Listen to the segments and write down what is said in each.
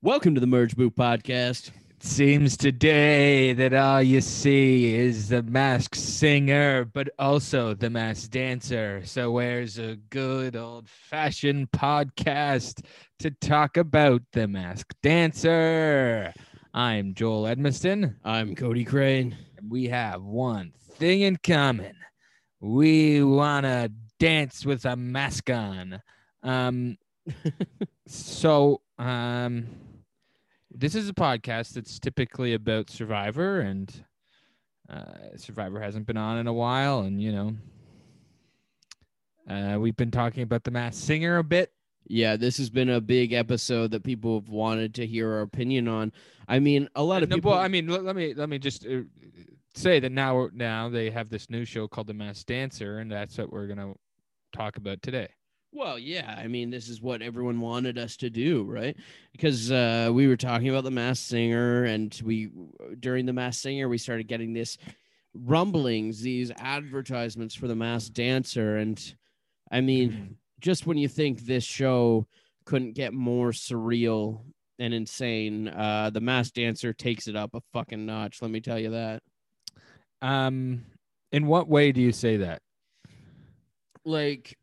Welcome to the Merge Boot Podcast. It seems today that all you see is the masked singer, but also the masked dancer. So, where's a good old fashioned podcast to talk about the masked dancer? I'm Joel Edmiston. I'm Cody Crane. And we have one thing in common we want to dance with a mask on. Um, so, um, this is a podcast that's typically about Survivor, and uh, Survivor hasn't been on in a while, and you know, uh, we've been talking about the Masked Singer a bit. Yeah, this has been a big episode that people have wanted to hear our opinion on. I mean, a lot of No, people. well, I mean, let, let me let me just uh, say that now now they have this new show called The Masked Dancer, and that's what we're gonna talk about today. Well, yeah, I mean, this is what everyone wanted us to do, right? Because uh, we were talking about the Mass Singer, and we during the Mass Singer, we started getting this rumblings, these advertisements for the Mass Dancer, and I mean, just when you think this show couldn't get more surreal and insane, uh, the Mass Dancer takes it up a fucking notch. Let me tell you that. Um, in what way do you say that? Like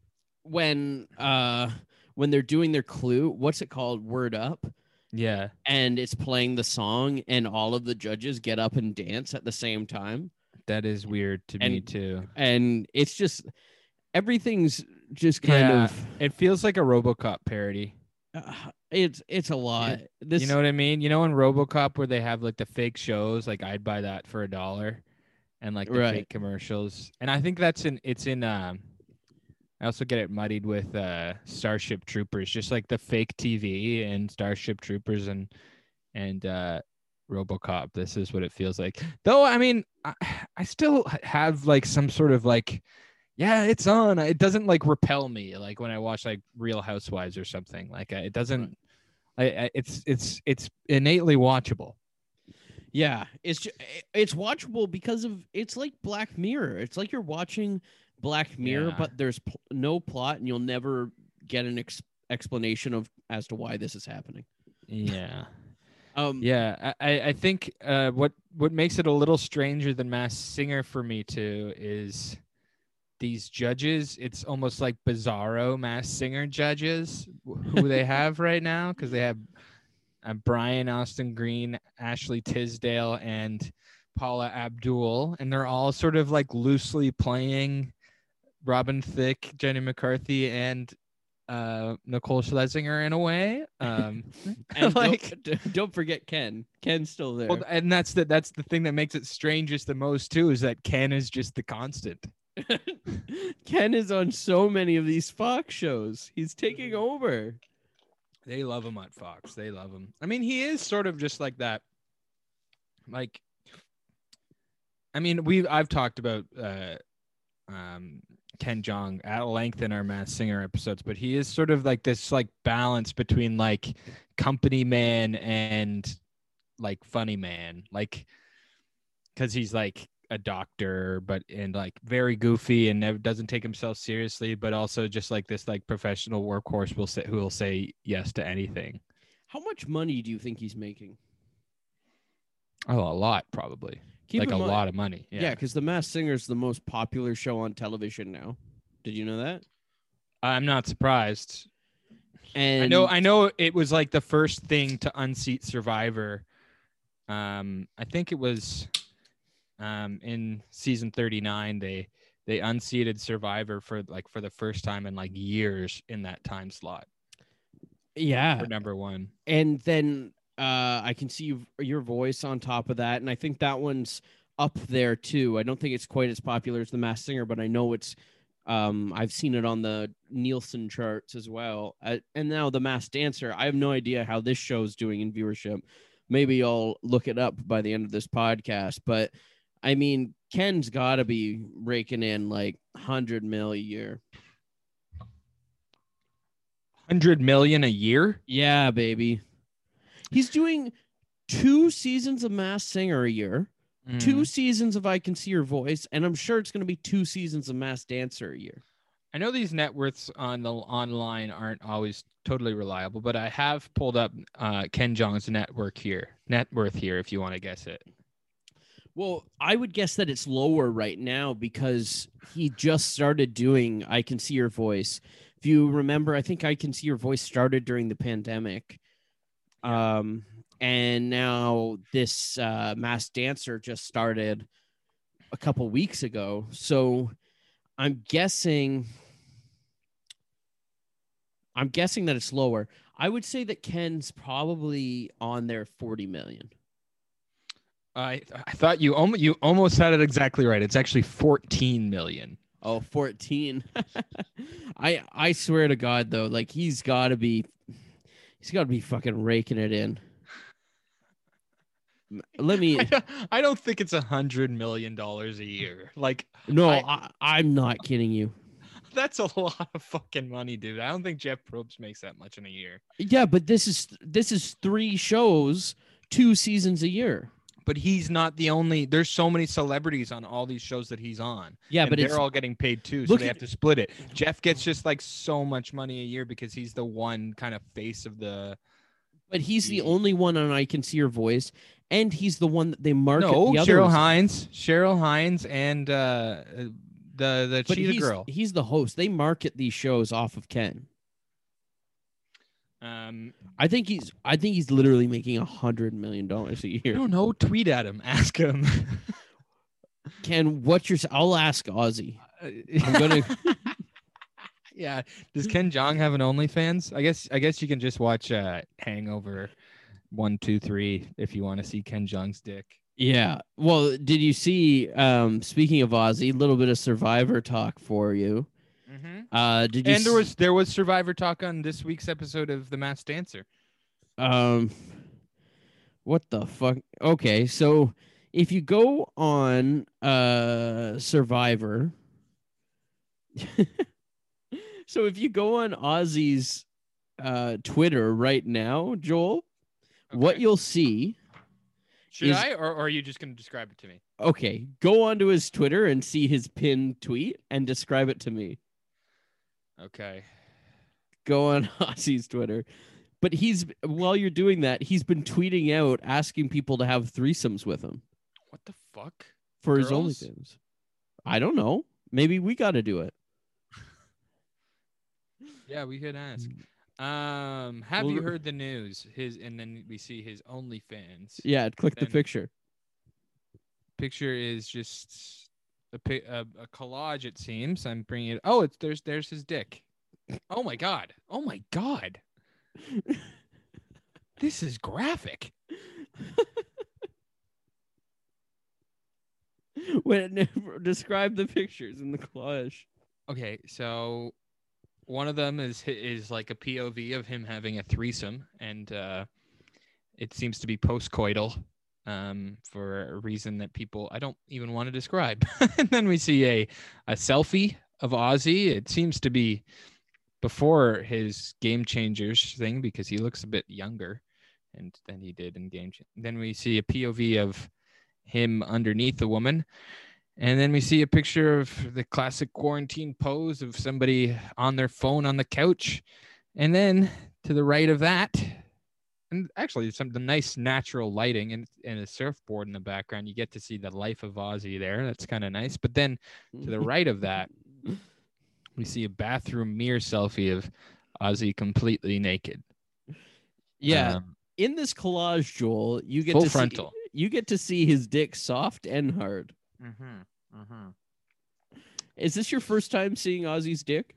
when uh when they're doing their clue, what's it called? Word up. Yeah, and it's playing the song and all of the judges get up and dance at the same time that is weird to me too. and it's just everything's just kind Yeah, of It feels like a RoboCop parody. uh, it's it's a lot this you know what I mean? You know in RoboCop where they have like the fake shows, like I'd buy that for a dollar, and like the Right. fake commercials. And I think that's in it's in. Um, I also get it muddied with uh, Starship Troopers, just like the fake TV and Starship Troopers and and uh, RoboCop. This is what it feels like. Though I mean, I, I still have like some sort of like. Yeah, it's on. It doesn't like repel me like when I watch like Real Housewives or something. Like it doesn't. I, I, it's it's it's innately watchable. yeah it's ju- it's watchable because of it's like black mirror it's like you're watching black mirror Yeah. but there's pl- no plot and you'll never get an ex- explanation of as to why this is happening Yeah, um yeah. I I- I think uh, what what makes it a little stranger than Mass Singer for me too is these judges. It's almost like bizarro Mass Singer judges who they have right now because they have uh, Brian Austin Green, Ashley Tisdale, and Paula Abdul, and they're all sort of like loosely playing Robin Thicke, Jenny McCarthy, and uh, Nicole Scherzinger in a way. Um, and like- don't, don't forget ken ken's still there well, and that's the that's the thing that makes it strangest the most too is that Ken is just the constant. Ken is on so many of these Fox shows. He's taking Mm. over. They love him at Fox. They love him. I mean, he is sort of just like that. Like, I mean, we I've talked about uh, um, Ken Jeong at length in our Mass Singer episodes, but he is sort of like this like balance between like company man and like funny man, like because he's like a doctor, but and like very goofy and never doesn't take himself seriously, but also just like this like professional workhorse will say who will say yes to anything. How much money do you think he's making? Oh, a lot probably. Keep like a mind- lot of money. Yeah, Yeah. because The Masked Singer is the most popular show on television now. Did you know that? I'm not surprised. And I know I know it was like the first thing to unseat Survivor. Um I think it was um in season 39 they they unseated Survivor for like for the first time in like years in that time slot yeah, for number 1. and then uh, I can see you, your voice on top of that, and I think that one's up there too. I don't think it's quite as popular as The Masked Singer, but I know it's. Um, I've seen it on the Nielsen charts as well, uh, and now The Masked Dancer. I have no idea how this show's doing in viewership. Maybe I'll look it up by the end of this podcast, but I mean, Ken's got to be raking in like hundred mil a year. 100 million a year? Yeah, baby. He's doing two seasons of Mass Singer a year, two Mm. seasons of I Can See Your Voice, and I'm sure it's going to be two seasons of Mass Dancer a year. I know these net worths on the online aren't always totally reliable, but I have pulled up uh, Ken Jeong's network here, net worth here, if you want to guess it. Well, I would guess that it's lower right now because he just started doing I Can See Your Voice. If you remember, I think I Can See Your Voice started during the pandemic. Um, and now this uh, Mass Dancer just started a couple weeks ago. So I'm guessing I'm guessing that it's lower. I would say that Ken's probably on there 40 million. I I thought you almost you almost had it exactly right. It's actually 14 million. Oh, 14. I I swear to God though, like he's got to be he's got to be fucking raking it in. Let me I don't, think it's a hundred million dollars a year. Like No, I- I, am not kidding you. that's a lot of fucking money, dude. I don't think Jeff Probst makes that much in a year. Yeah, but this is this is 3 shows, 2 seasons a year. But he's not the only. There's so many celebrities on all these shows that he's on. Yeah, and but they're all getting paid too, so they have to split it. Jeff gets just like so much money a year because he's the one kind of face of the. but he's the only one on I Can See Your Voice and he's the one that they market no, the Cheryl others. Hines, Cheryl Hines, and uh, the the But cheetah he's, girl. he's the host. They market these shows off of Ken. Um, I think he's I think he's literally making a hundred million dollars a year. I don't know. Tweet at him. Ask him. Ken, what's your? I'll ask Ozzy. I'm gonna. yeah. Does Ken Jeong have an OnlyFans? I guess. I guess you can just watch uh, Hangover, one, two, three, if you want to see Ken Jeong's dick. Yeah. Well, did you see? Um, speaking of Ozzy, a little bit of Survivor talk for you. Mm-hmm. Uh, did you? And there was there was Survivor talk on this week's episode of The Masked Dancer. um, what the fuck? Okay, so if you go on uh Survivor, so if you go on Ozzy's uh Twitter right now, Joel, what you'll see should is- I, or, or are you just going to describe it to me? okay, go onto his Twitter and see his pinned tweet and describe it to me. Okay. Go on Ozzy's Twitter. But he's while you're doing that, he's been tweeting out asking people to have threesomes with him What the fuck? for his Girls? OnlyFans. I don't know. Maybe we got to do it. Yeah, we could ask. Um, have Well, you heard the news? His and then we see his OnlyFans. Yeah, click the picture. Picture is just a, a a collage. It seems. I'm bringing it. Oh, it's there's there's his dick. Oh my god. Oh my god. This is graphic. when describe the pictures in the collage. Okay, so one of them is is like a POV of him having a threesome, and uh, it seems to be postcoital um, for a reason that people I don't even want to describe. and then we see a a selfie of Ozzy. It seems to be before his Game Changers thing because he looks a bit younger, and than he did in Game. Then we see a POV of him underneath the woman. And then we see a picture of the classic quarantine pose of somebody on their phone on the couch. And then to the right of that, and actually some the nice natural lighting and, and a surfboard in the background. You get to see the life of Ozzy there. That's kind of nice. But then to the right of that, we see a bathroom mirror selfie of Ozzy completely naked. Yeah, Um, in this collage, Joel, you get full to frontal. see you get to see his dick soft and hard. Is this your first time seeing Ozzy's dick?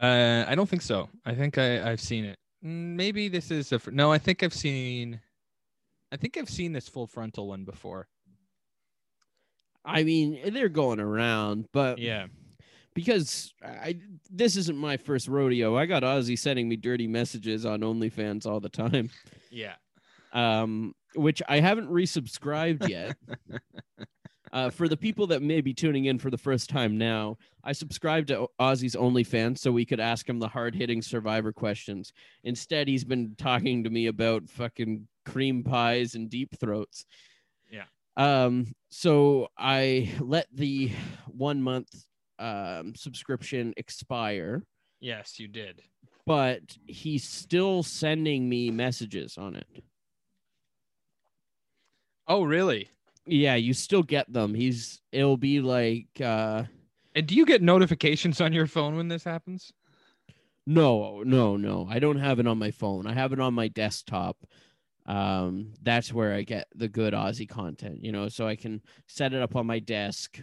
Uh, I don't think so. I think I, I've seen it. Mm, Maybe this is a fr- no. I think I've seen. I think I've seen this full frontal one before. I mean, they're going around, but Yeah. because I this isn't my first rodeo. I got Ozzy sending me dirty messages on OnlyFans all the time. Yeah. um, which I haven't resubscribed yet. uh, for the people that may be tuning in for the first time now, I subscribed to Ozzy's OnlyFans so we could ask him the hard hitting survivor questions. Instead, he's been talking to me about fucking cream pies and deep throats. Yeah. Um, so I let the one month um, subscription expire, Yes, you did. but he's still sending me messages on it. Oh, really? Yeah, you still get them. He's it'll be like uh And do you get notifications on your phone when this happens? no, no, no. I don't have it on my phone. I have it on my desktop. Um that's where I get the good Ozzy content, you know, so I can set it up on my desk.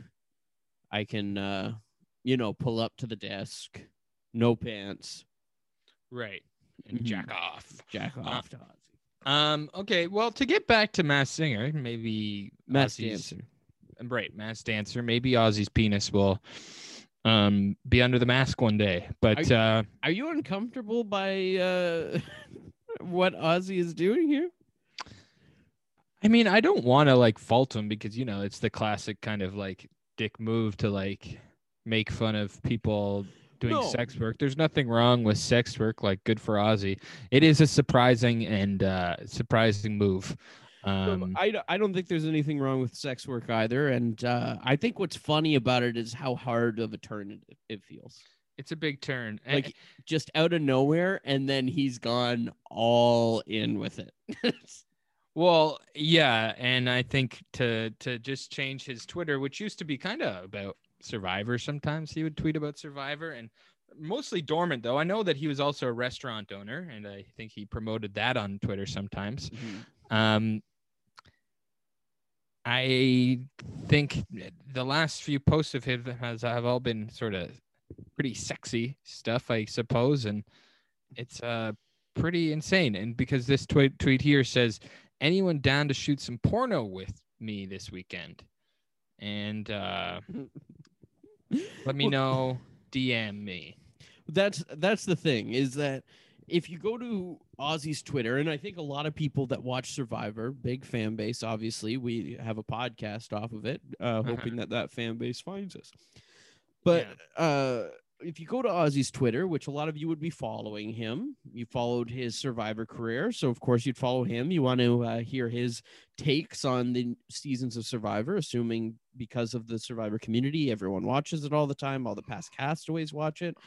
I can uh you know, pull up to the desk, no pants, Right. And Mhm. jack off. jack off. Um. Okay. Well, to get back to Mass Singer, maybe Mass Ozzy's- dancer. Right, Mass Dancer. Maybe Ozzy's penis will um be under the mask one day. But uh Are you uncomfortable by uh what Ozzy is doing here? I mean, I don't want to like fault him because you know it's the classic kind of like dick move to like make fun of people doing No. sex work. There's nothing wrong with sex work. Like, good for Ozzy. It is a surprising and uh surprising move. Um, I, don't- I don't think there's anything wrong with sex work either. And uh, I think what's funny about it is how hard of a turn it, it feels. it's a big turn. And- Like just out of nowhere, and then he's gone all in with it. Well, yeah, and I think to to just change his Twitter, which used to be kind of about Survivor. Sometimes he would tweet about Survivor, and mostly dormant though. I know that he was also a restaurant owner, and I think he promoted that on Twitter sometimes. Um, I think the last few posts of him has have all been sort of pretty sexy stuff, I suppose, and it's uh pretty insane. And because this tweet tweet here says, "Anyone down to shoot some porno with me this weekend?" and uh, let me know. DM me. that's that's the thing is that if you go to Ozzy's Twitter, and I think a lot of people that watch Survivor, big fan base, obviously, we have a podcast off of it, uh, hoping that that fan base finds us. But uh, if you go to Ozzy's Twitter, which a lot of you would be following him, you followed his Survivor career, so of course you'd follow him. You want to uh, hear his takes on the seasons of Survivor, assuming because of the Survivor community, everyone watches it all the time. All the past castaways watch it.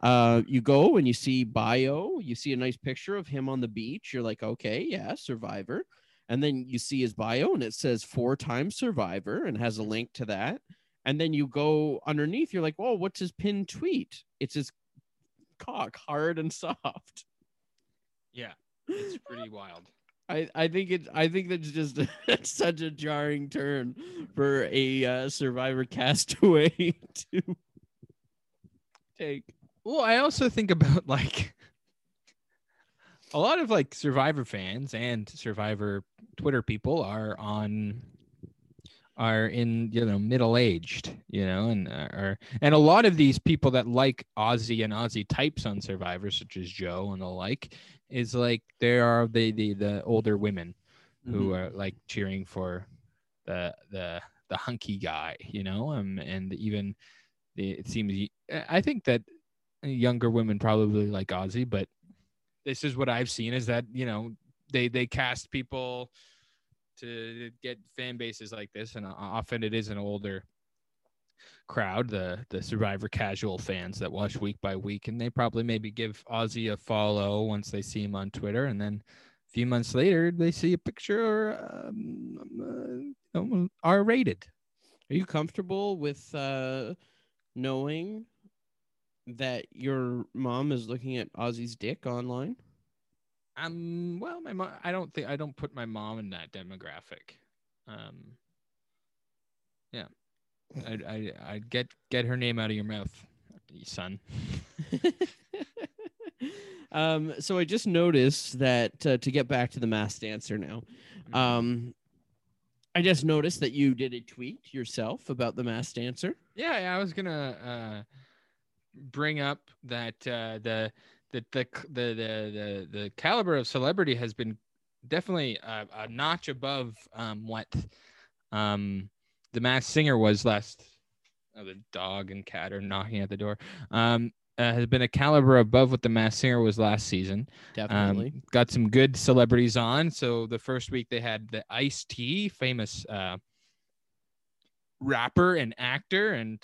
Uh, you go and you see bio, you see a nice picture of him on the beach. You're like, okay, yeah, Survivor. And then you see his bio and it says four times Survivor and has a link to that. And then you go underneath, you're like, whoa, what's his pinned tweet? It's his cock, hard and soft. Yeah, it's pretty wild. I, I think it I think that's just such a jarring turn for a uh, survivor castaway to take. Well, I also think about like a lot of like Survivor fans and Survivor Twitter people are on are in you know middle aged, you know, and uh, are and a lot of these people that like Ozzy and Ozzy types on Survivor, such as Joe and the like, is like there are the the the older women who Mhm. are like cheering for the the the hunky guy, you know, um, and even the, it seems i think that younger women probably like Ozzy but this is what I've seen is that you know they they cast people to get fan bases like this, and often it is an older crowd, the the Survivor casual fans that watch week by week, and they probably maybe give Ozzy a follow once they see him on Twitter, and then a few months later they see a picture um, uh, R rated. Are you comfortable with uh, knowing that your mom is looking at Ozzy's dick online? Um. Well, my mom. I don't think I don't put my mom in that demographic. Um. Yeah, I I I get get her name out of your mouth, son. um, so I just noticed that uh, to get back to the mass dancer now, Mm-hmm. um, I just noticed that you did a tweet yourself about the mass dancer. Yeah, yeah, I was gonna uh, bring up that uh, the, the the the the the caliber of celebrity has been definitely a, a notch above um, what um, the Masked Singer was last. Oh, the dog and cat are knocking at the door. Um, uh, has been a caliber above what the Masked Singer was last season. Definitely. Um, got some good celebrities on. So the first week they had the Ice T, famous uh, rapper and actor, and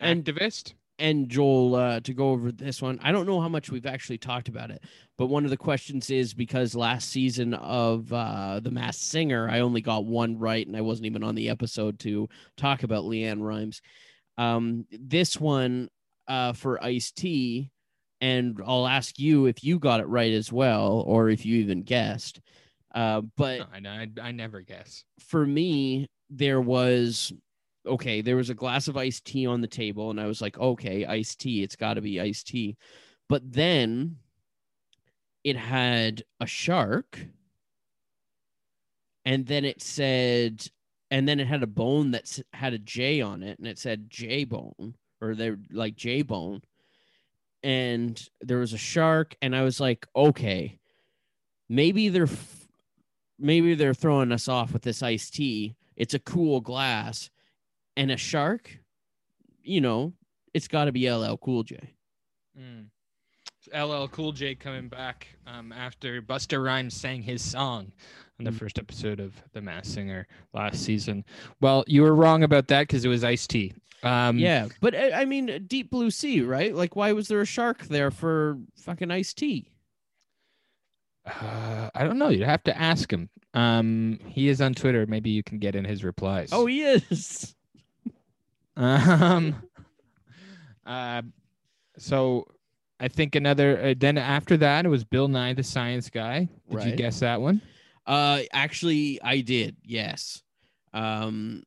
And- activist. And Joel uh, to go over this one. I don't know how much we've actually talked about it, but one of the questions is because last season of uh, The Masked Singer, I only got one right, and I wasn't even on the episode to talk about LeAnn Rimes. Um, this one uh, for Ice T, and I'll ask you if you got it right as well, or if you even guessed. Uh, but No, I, I, I never guess. for me, there was okay, there was a glass of iced tea on the table, and I was like, okay, iced tea, it's got to be iced tea. But then it had a shark, and then it said, and then it had a bone that had a J on it, and it said J bone, or they're like J bone. And there was a shark, and I was like, okay, maybe they're maybe they're throwing us off with this iced tea. It's a cool glass and a shark. You know, it's got to be LL Cool J. Mm. LL Cool J coming back um, after Busta Rhymes sang his song on the Mm. first episode of The Masked Singer last season. Well, you were wrong about that because it was Ice T. Um, yeah, but I I mean, Deep Blue Sea, right? Like, why was there a shark there for fucking iced tea? Uh, I don't know. You'd have to ask him. Um, he is on Twitter. Maybe you can get in his replies. Oh, he is. Um. uh, so I think another. Uh, then after that, it was Bill Nye the Science Guy. Did you guess that one? Uh, actually, I did. Yes. Um,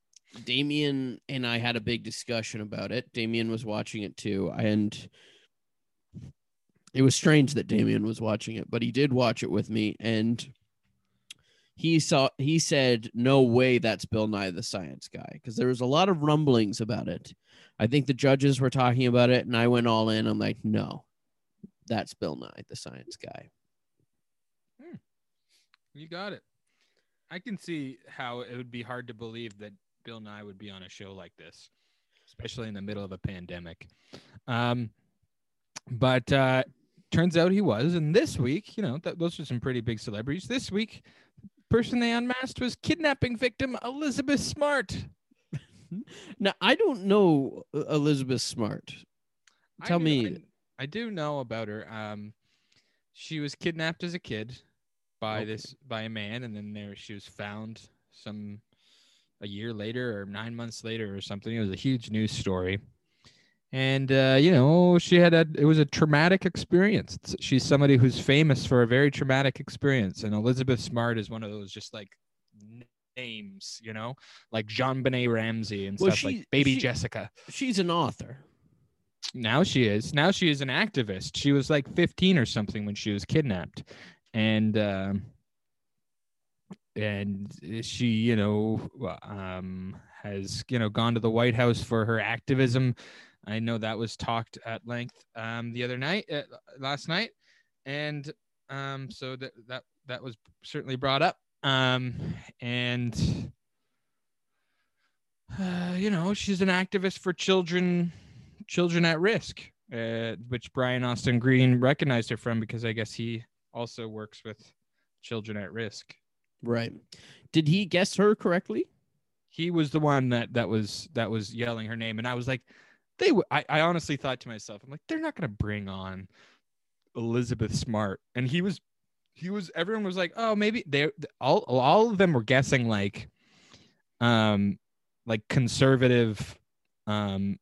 Damien and I had a big discussion about it. Damien was watching it too, and it was strange that Damien was watching it, but he did watch it with me, and he saw. He said, "No way, that's Bill Nye the Science Guy," because there was a lot of rumblings about it. I think the judges were talking about it, and I went all in. I'm like, "No, that's Bill Nye the Science Guy." You got it. I can see how it would be hard to believe that Bill Nye would be on a show like this, especially in the middle of a pandemic. Um, but uh, turns out he was. And this week, you know, th- those are some pretty big celebrities. This week, person they unmasked was kidnapping victim Elizabeth Smart. Now, I don't know uh, Elizabeth Smart. I Tell do- me. I, I do know about her. Um, she was kidnapped as a kid by Okay. this by a man, and then there she was found some a year later or nine months later or something. It was a huge news story, and uh, you know she had a it was a traumatic experience. She's somebody who's famous for a very traumatic experience, and Elizabeth Smart is one of those just like names, you know, like JonBenét Ramsey and Well, stuff she- like Baby she- Jessica. She's an author. Now she is. Now she is an activist. She was like 15 or something when she was kidnapped, and um, and she, you know, um, has you know gone to the White House for her activism. I know that was talked at length um, the other night, uh, last night, and um, so that that that was certainly brought up. Um, and uh, you know, she's an activist for children children at risk, uh, which Brian Austin Green recognized her from because I guess he also works with children at risk. Right. Did he guess her correctly? He was the one that that was that was yelling her name, and I was like, they. W- I, I honestly thought to myself, I'm like, they're not gonna bring on Elizabeth Smart, and he was, he was. Everyone was like, oh, maybe they all all of them were guessing like, um, like conservative, um,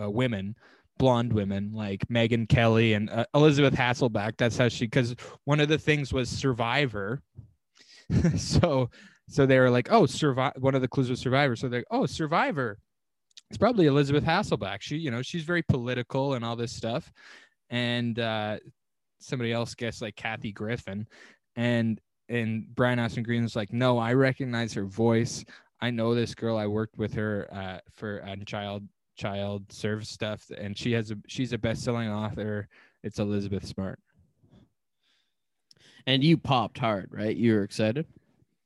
uh, women, blonde women like Megyn Kelly and uh, Elizabeth Hasselbeck. That's how she. Because one of the things was Survivor, so so they were like, oh, survive. One of the clues was Survivor. So they're, like, oh, Survivor. It's probably Elizabeth Hasselbeck. She, you know, she's very political and all this stuff. And uh, somebody else guessed like Kathy Griffin, and and Brian Austin Green was like, no, I recognize her voice. I know this girl. I worked with her uh, for on child child service stuff, and she has a she's a best selling author. It's Elizabeth Smart. And you popped hard, right? You were excited.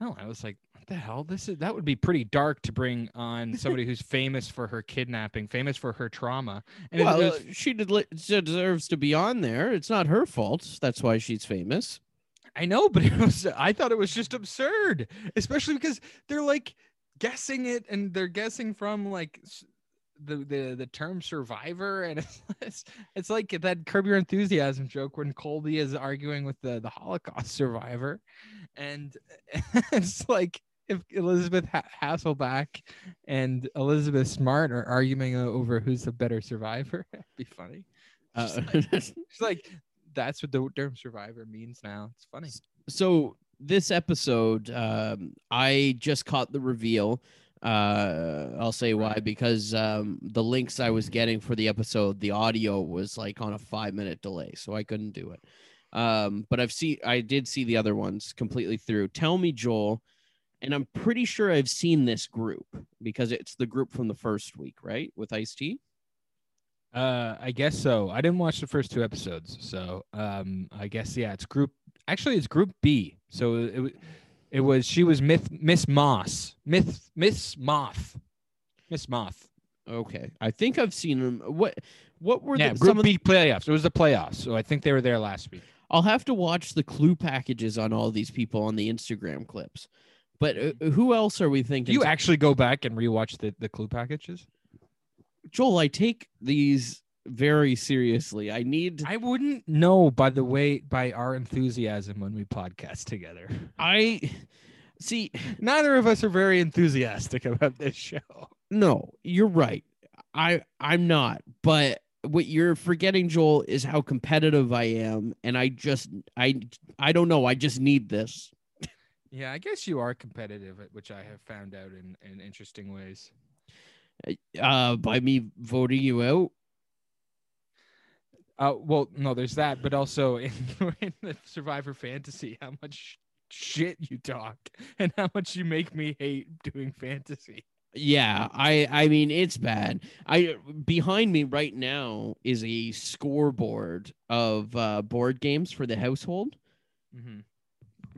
No, I was like, what the hell? This is that would be pretty dark to bring on somebody who's famous for her kidnapping, famous for her trauma. And well, was- she did, deserves to be on there. It's not her fault. That's why she's famous. I know, but it was I thought it was just absurd, especially because they're like guessing it and they're guessing from like the the, the term survivor, and it's, it's it's like that Curb Your Enthusiasm joke when Colby is arguing with the the Holocaust survivor, and it's like if Elizabeth ha- Hasselbeck and Elizabeth Smart are arguing over who's the better survivor, it'd be funny. Uh, It's like that's what the term survivor means now. It's funny. so this episode, um, I just caught the reveal. Uh, I'll say why because um, the links I was getting for the episode, the audio was like on a five minute delay, so I couldn't do it. Um, but I've seen, I did see the other ones completely through. Tell me, Joel, and I'm pretty sure I've seen this group because it's the group from the first week, right? With Ice T. Uh, I guess so. I didn't watch the first two episodes, so um, I guess yeah, it's group. Actually, it's group B. So it it was she was Myth Miss Moss, Myth Miss Moth, Miss Moth. Okay, I think I've seen them. What what were Yeah, the, group B playoffs. It was the playoffs, so I think they were there last week. I'll have to watch the clue packages on all these people on the Instagram clips. But uh, who else are we Do thinking? you actually go back and rewatch the the clue packages? Joel, I take these very seriously. I need I wouldn't know by the way by our enthusiasm when we podcast together. I see Neither of us are very enthusiastic about this show. no, you're right. I I'm not. But what you're forgetting, Joel, is how competitive I am and I just I I don't know, I just need this. Yeah, I guess you are competitive, which I have found out in, in interesting ways. Uh by me voting you out. Uh, well, no, there's that, but also in, in the Survivor Fantasy, how much shit you talk and how much you make me hate doing fantasy. Yeah, I I mean it's bad. I behind me right now is a scoreboard of uh board games for the household. Mm-hmm.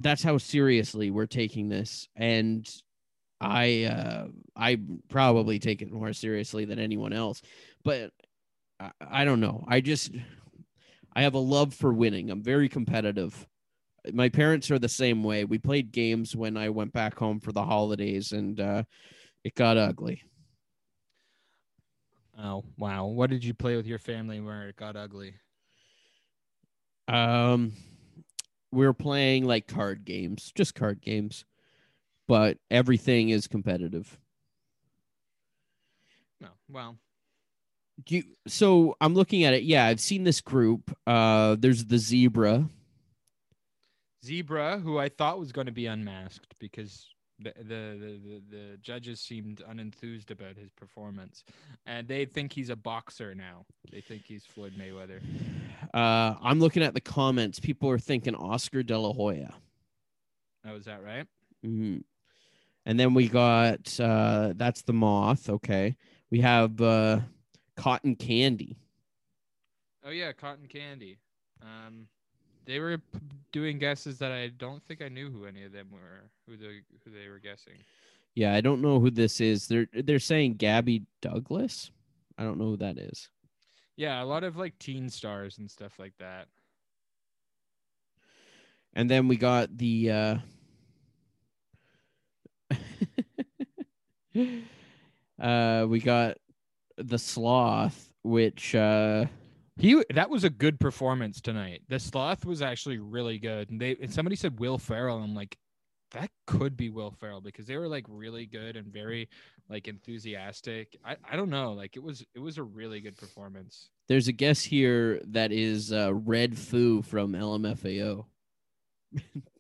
That's how seriously we're taking this and I uh I probably take it more seriously than anyone else. But I, I don't know. I just I have a love for winning. I'm very competitive. My parents are the same way. We played games when I went back home for the holidays and uh it got ugly. Oh wow! What did you play with your family where it got ugly? Um, we are playing like card games, just card games, but everything is competitive. No, well, Do you, so I'm looking at it. Yeah, I've seen this group. Uh, there's the zebra. Zebra, who I thought was going to be unmasked because the, the the, judges seemed unenthused about his performance, and they think he's a boxer now. They think he's Floyd Mayweather. Uh, I'm looking at the comments. People are thinking Oscar De La Hoya. Oh, is that right? Mm-hmm. And then we got uh, that's the moth. Okay, we have uh, cotton candy. Oh yeah, cotton candy. Um, they were p- doing guesses that I don't think I knew who any of them were, who the who they were guessing. Yeah, I don't know who this is. They're they're saying Gabby Douglas. I don't know who that is. Yeah, a lot of like teen stars and stuff like that. And then we got the uh uh we got the sloth which uh He that was a good performance tonight. The sloth was actually really good, and they and somebody said Will Ferrell. I'm like, that could be Will Ferrell because they were like really good and very like enthusiastic. I I don't know, like it was it was a really good performance. there's a guest here that is uh Redfoo from LMFAO.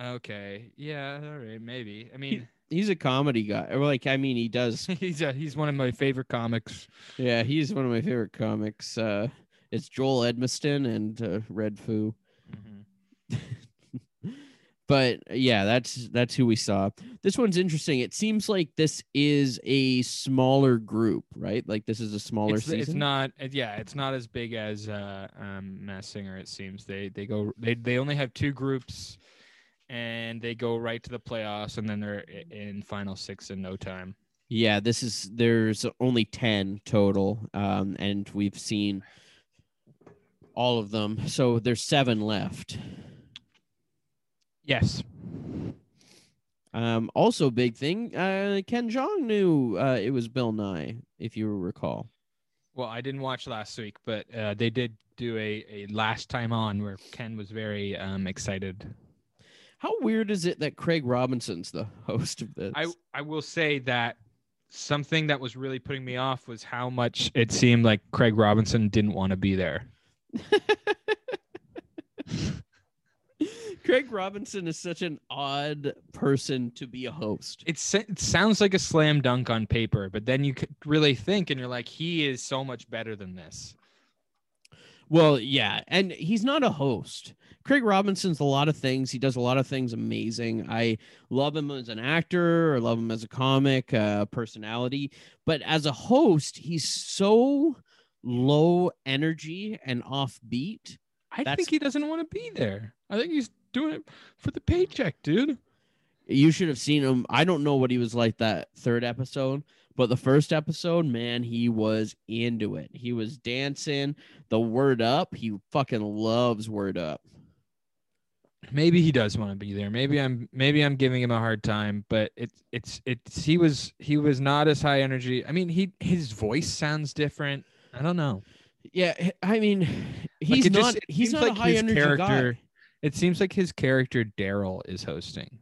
Okay, yeah, all right, maybe. I mean, He's a comedy guy. Or like I mean he does he's a, he's one of my favorite comics. yeah, he's one of my favorite comics. Uh it's Joel Edmiston and uh, Redfoo. but yeah, that's that's who we saw. This one's interesting. It seems like this is a smaller group, right? Like this is a smaller It's, season. it's not, yeah, it's not as big as uh, um, Mass Singer. It seems they they go they they only have two groups, and they go right to the playoffs, and then they're in final six in no time. Yeah, this is there's only 10 total um and we've seen all of them. So there's 7 left. Yes. Um Um, also, big thing. Uh, Ken Jeong knew uh, it was Bill Nye, if you recall. Well, I didn't watch last week, but uh, they did do a, a last time on where Ken was very um, excited. How weird is it that Craig Robinson's the host of this? I I will say that something that was really putting me off was how much it seemed like Craig Robinson didn't want to be there. Craig Robinson is such an odd person to be a host. It's, it sounds like a slam dunk on paper, but then you really think and you're like, he is so much better than this. Well, yeah, and he's not a host. Craig Robinson's a lot of things. He does a lot of things amazing. I love him as an actor, I love him as a comic uh, personality, but as a host, he's so low energy and offbeat. I That's- think he doesn't want to be there. I think he's doing it for the paycheck, dude. You should have seen him. I don't know what he was like that third episode, but the first episode, man, he was into it. He was dancing. The word up, he fucking loves word up. Maybe he does want to be there. Maybe I'm maybe I'm giving him a hard time, but it's it's it's he was he was not as high energy. I mean, he his voice sounds different. I don't know. Yeah, I mean, he's just- not. it he's not like a high his energy character- guy. It seems like his character Daryl is hosting.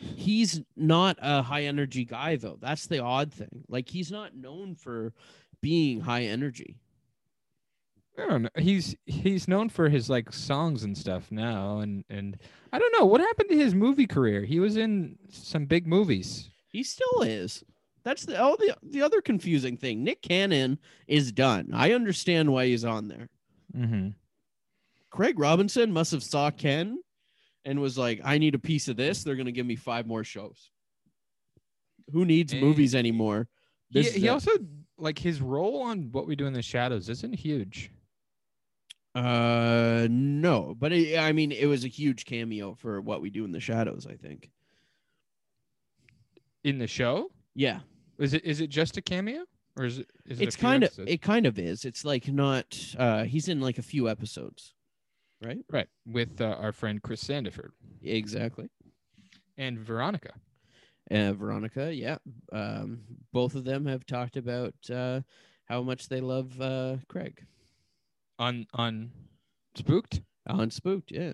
He's not a high energy guy though. That's the odd thing. Like he's not known for being high energy. I don't know. He's he's known for his like songs and stuff now, and and I don't know what happened to his movie career. He was in some big movies. He still is. That's the oh the the other confusing thing. Nick Cannon is done. I understand why he's on there. Mm-hmm. Craig Robinson must have saw Ken and was like, I need a piece of this. They're gonna give me five more shows. Who needs Eh, movies anymore? He, This is he it. also like his role on What We Do in the Shadows isn't huge. Uh, no, but it, I mean, it was a huge cameo for what we do in the shadows. I think. In the show, Yeah, is it is it just a cameo or is it? Is it it's kind of it kind of is. It's like not. Uh, he's in like a few episodes, right? right with uh, our friend Chris Sandiford Exactly. and Veronica. Uh, Veronica, yeah. Um, both of them have talked about uh, how much they love uh, Craig on on Spooked. on Spooked. Yeah.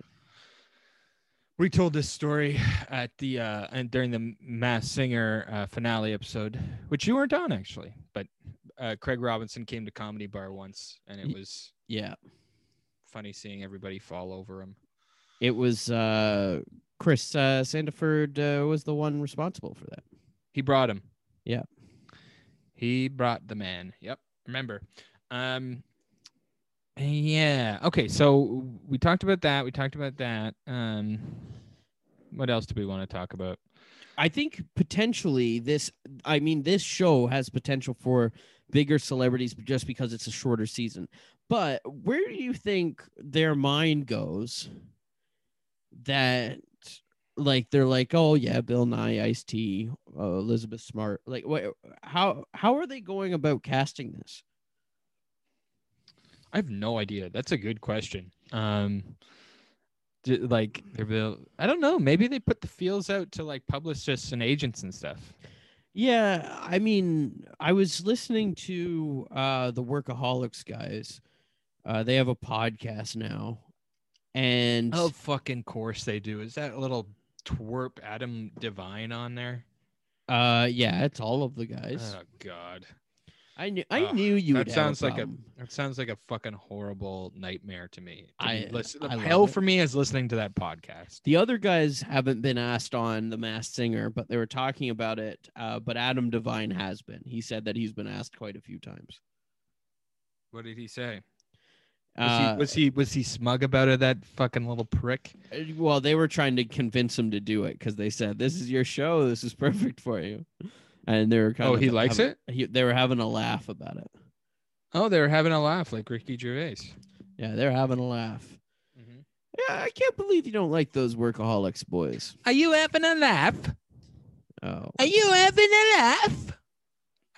We told this story at the uh and during the Mass Singer uh, finale episode, which you weren't on actually, but uh, Craig Robinson came to Comedy Bar once, and it was Yeah. Funny seeing everybody fall over him. It was uh, Chris uh, Sandiford uh, was the one responsible for that. He brought him. Yeah. He brought the man. Yep. Remember. Um yeah. Okay, so we talked about that. We talked about that. Um what else do we want to talk about? I think potentially this I mean this show has potential for bigger celebrities just because it's a shorter season. But where do you think their mind goes that like they're like, "Oh yeah, Bill Nye, Ice T, uh, Elizabeth Smart." Like what how how are they going about casting this? I have no idea. That's a good question. Um like they're I don't know. Maybe they put the feels out to like publicists and agents and stuff. Yeah, I mean, I was listening to uh the Workaholics guys. Uh they have a podcast now. And Oh, fucking course they do. Is that little twerp Adam Devine on there? uh yeah, it's all of the guys. Oh God, I knew I knew you that would have sounds like a- that sounds like a fucking horrible nightmare to me. To I- listen- I hell for me is listening to that podcast. The other guys haven't been asked on The Masked Singer, but they were talking about it. Uh, but Adam Devine has been. He said that he's been asked quite a few times. What did he say? Was, Uh, he, was he was he smug about it? That fucking little prick. Uh, well, they were trying to convince him to do it because they said, "This is your show. This is perfect for you." And they were kind of Oh, of he likes having- He, they were having a laugh about it. Oh, they were having a laugh like Ricky Gervais. Yeah, they're having a laugh. Yeah, I can't believe you don't like those workaholics boys. Are you having a laugh? Oh, Are you having a laugh?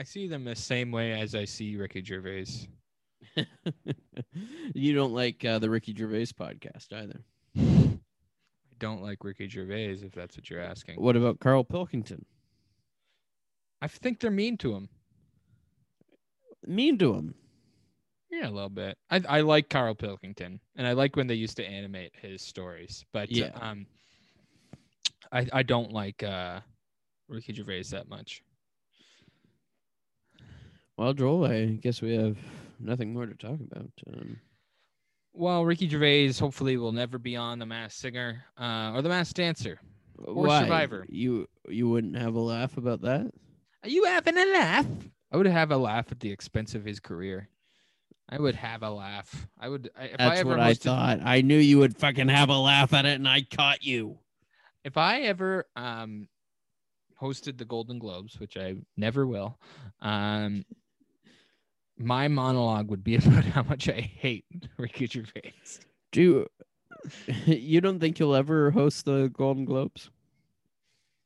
I see them the same way as I see Ricky Gervais. you don't like uh, the Ricky Gervais podcast either. I don't like Ricky Gervais, if that's what you're asking. What about Carl Pilkington? I think they're mean to him. Mean to him. Yeah, a little bit. I I like Carl Pilkington, and I like when they used to animate his stories. But Yeah. um, I I don't like uh Ricky Gervais that much. Well, Joel, I guess we have nothing more to talk about. Um, Well, Ricky Gervais hopefully will never be on The Masked Singer uh, or The Masked Dancer. Or why? Survivor. You you wouldn't have a laugh about that? Are you having a laugh? I would have a laugh at the expense of his career. I would have a laugh. I would. I, if I That's ever what I thought. I knew you would fucking have a laugh at it, and I caught you. if I ever um hosted the Golden Globes, which I never will, um my monologue would be about how much I hate Ricky Gervais. Do you, you don't think you'll ever host the Golden Globes?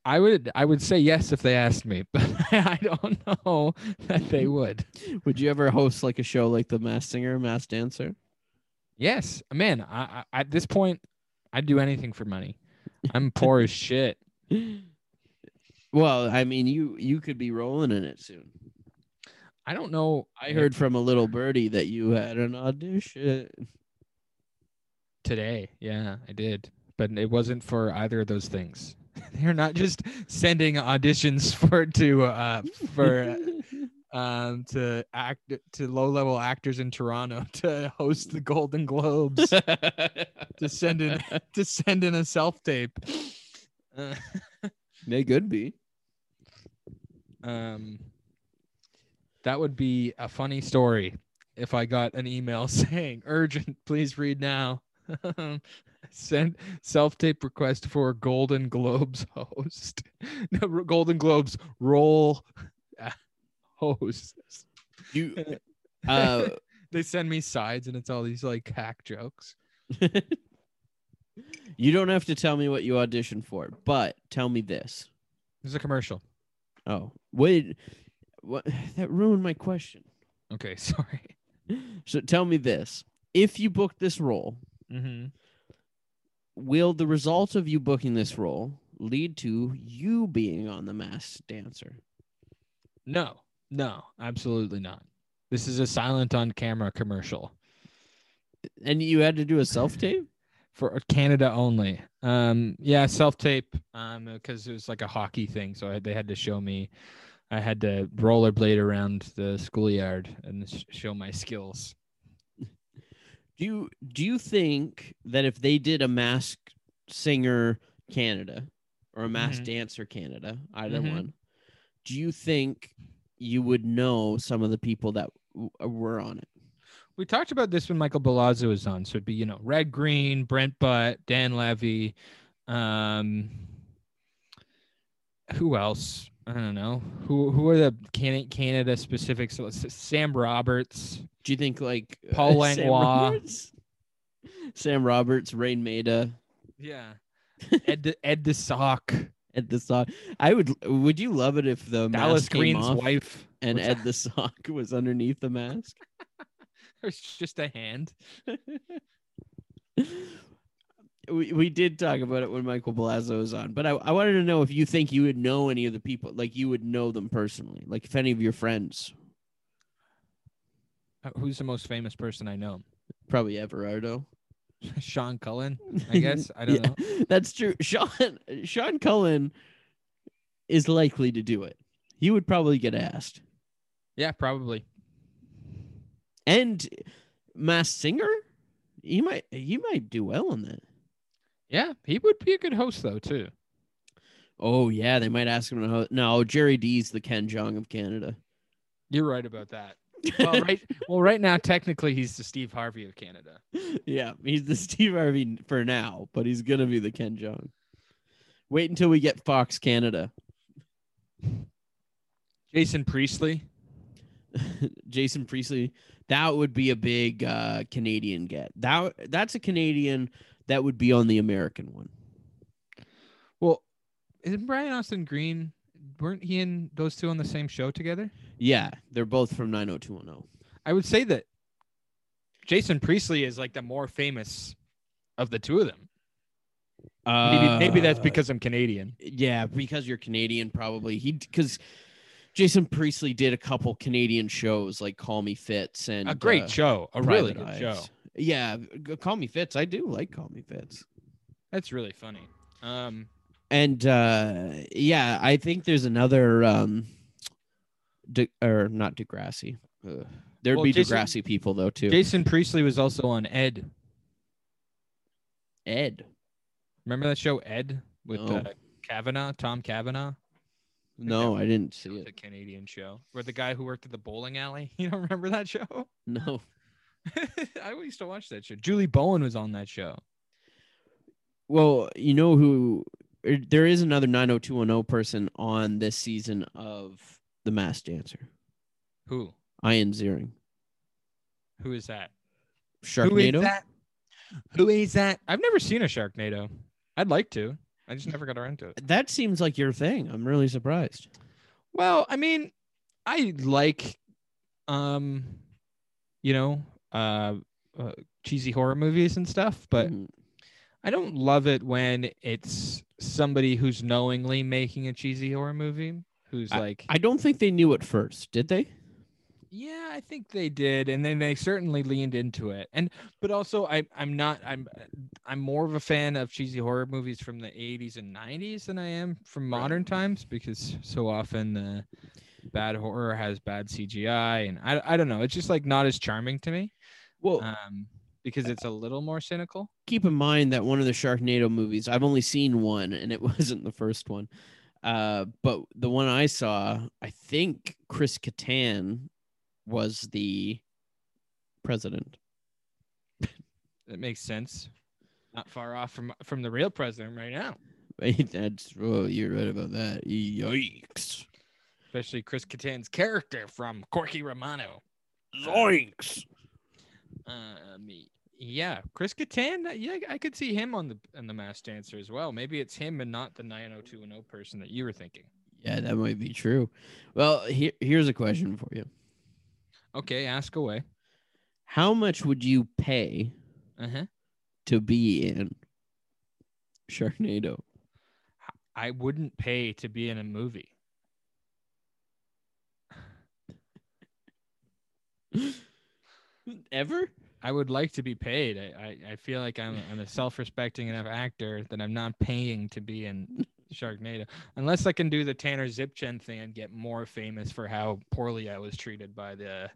I would I would say yes if they asked me, but I don't know that they would. Would you ever host like a show like The Masked Singer, Masked Dancer? Yes, man. I, I at this point, I'd do anything for money. I'm poor as shit. Well, I mean, you you could be rolling in it soon. I don't know. I heard from a little birdie that you had an audition. today. Yeah, I did, but it wasn't for either of those things. They're not just sending auditions for to uh for um to act to low level actors in Toronto to host the Golden Globes to send in to send in a self tape. Uh, they could be. um, that would be a funny story if I got an email saying urgent, please read now. Send self tape request for Golden Globes host. No, Golden Globes roll host. You uh They send me sides and it's all these like hack jokes. you don't have to tell me what you auditioned for, but tell me this. There's a commercial. Oh, wait. What that ruined my question. Okay, sorry. So tell me this. If you book this role, Mm-hmm. will the result of you booking this role lead to you being on the masked dancer? No, no, absolutely not. This is a silent on camera commercial. And you had to do a self tape? for Canada only. Um, yeah, self tape. Um, because it was like a hockey thing, so I, they had to show me. I had to rollerblade around the schoolyard and sh- show my skills. Do you do you think that if they did a masked singer Canada or a masked Mhm. dancer Canada, either Mhm. one, do you think you would know some of the people that w- uh, were on it? We talked about this when Michael Belazzo was on, so it'd be you know Red Green, Brent Butt, Dan Levy, um, who else? I don't know. Who who are the Can- Canada specifics? So Sam Roberts. Do you think like uh, Paul Sam Langlois. Roberts, Sam Roberts, Raine Maida, Yeah. Ed De- Ed DeSock, Ed the Sock? I would. Would you love it if the Dallas Green's wife. and What's Ed the Sock was underneath the mask? There's just a hand. We, we did talk about it when Michael Belazzo was on, but I, I wanted to know if you think you would know any of the people, like you would know them personally, like if any of your friends, Uh, Who's the most famous person I know? probably Everardo. Sean Cullen, I guess. I don't know. know. That's true. Sean Sean Cullen is likely to do it. He would probably get asked. Yeah, probably. And Mass Singer, he might he might do well in that. Yeah, he would be a good host though too. Oh yeah, they might ask him to host. No, Gerry Dee's the Ken Jeong of Canada. You're right about that. Well, right. well, right now, technically, he's the Steve Harvey of Canada. yeah, he's the Steve Harvey for now, but he's gonna be the Ken Jeong. Wait until we get Fox Canada. Jason Priestley. Jason Priestley. That would be a big uh, Canadian get. That that's a Canadian that would be on the American one. Well, isn't Brian Austin Green? Weren't he and those two on the same show together? Yeah, they're both from 90210. I would say that Jason Priestley is like the more famous of the two of them. Maybe, maybe that's Uh, because I'm Canadian. yeah, because you're Canadian, probably. He because Jason Priestley did a couple Canadian shows like Call Me Fitz and A great uh, show, a really good Eyes. show. Yeah, Call Me Fitz. I do like Call Me Fitz. That's really funny. Um, And uh yeah, I think there's another um De- or not Degrassi. Ugh. There'd Well, be Jason- Degrassi people though too. Jason Priestley was also on Ed. Ed. Remember that show Ed with No. uh, Cavanagh, Tom Cavanagh? No, I didn't see It a Canadian show where the guy who worked at the bowling alley. You don't remember that show? No. I used to watch that show. Julie Bowen was on that show. Well, you know who er, there is another 90210 person on this season of The Masked Dancer. Who? Ian Ziering. Who is that? Sharknado. Who is that? Who is that? I've never seen a Sharknado. I'd like to. I just never got around to it. That seems like your thing. I'm really surprised. Well, I mean, I like, um, you know, uh, uh cheesy horror movies and stuff, but Mm. I don't love it when it's somebody who's knowingly making a cheesy horror movie who's like, I don't think they knew it first, did they? yeah, I think they did, and then they certainly leaned into it. And but also, I I'm not I'm I'm more of a fan of cheesy horror movies from the 80s and 90s than I am from modern times because so often the bad horror has bad CGI, and I I don't know, it's just like not as charming to me. Well, Um, because it's a little more cynical. keep in mind that one of the Sharknado movies, I've only seen one, and it wasn't the first one. Uh, but the one I saw, I think Chris Kattan was the president. That makes sense. Not far off from from the real president right now. That's oh, you're right about that. Yikes! especially Chris Kattan's character from Corky Romano. Zoinks! Um, yeah, Chris Kattan. Yeah, I could see him on the on the Mass Dancer as well. Maybe it's him and not the 90210 person that you were thinking. Yeah, that might be true. Well, here, here's a question for you: Okay, ask away. How much would you pay Uh huh. to be in Sharknado? I wouldn't pay to be in a movie. Ever? I would like to be paid. I, I, I feel like I'm, I'm a self-respecting enough actor that I'm not paying to be in Sharknado, unless I can do the Tanner Zipchen thing and get more famous for how poorly I was treated by the,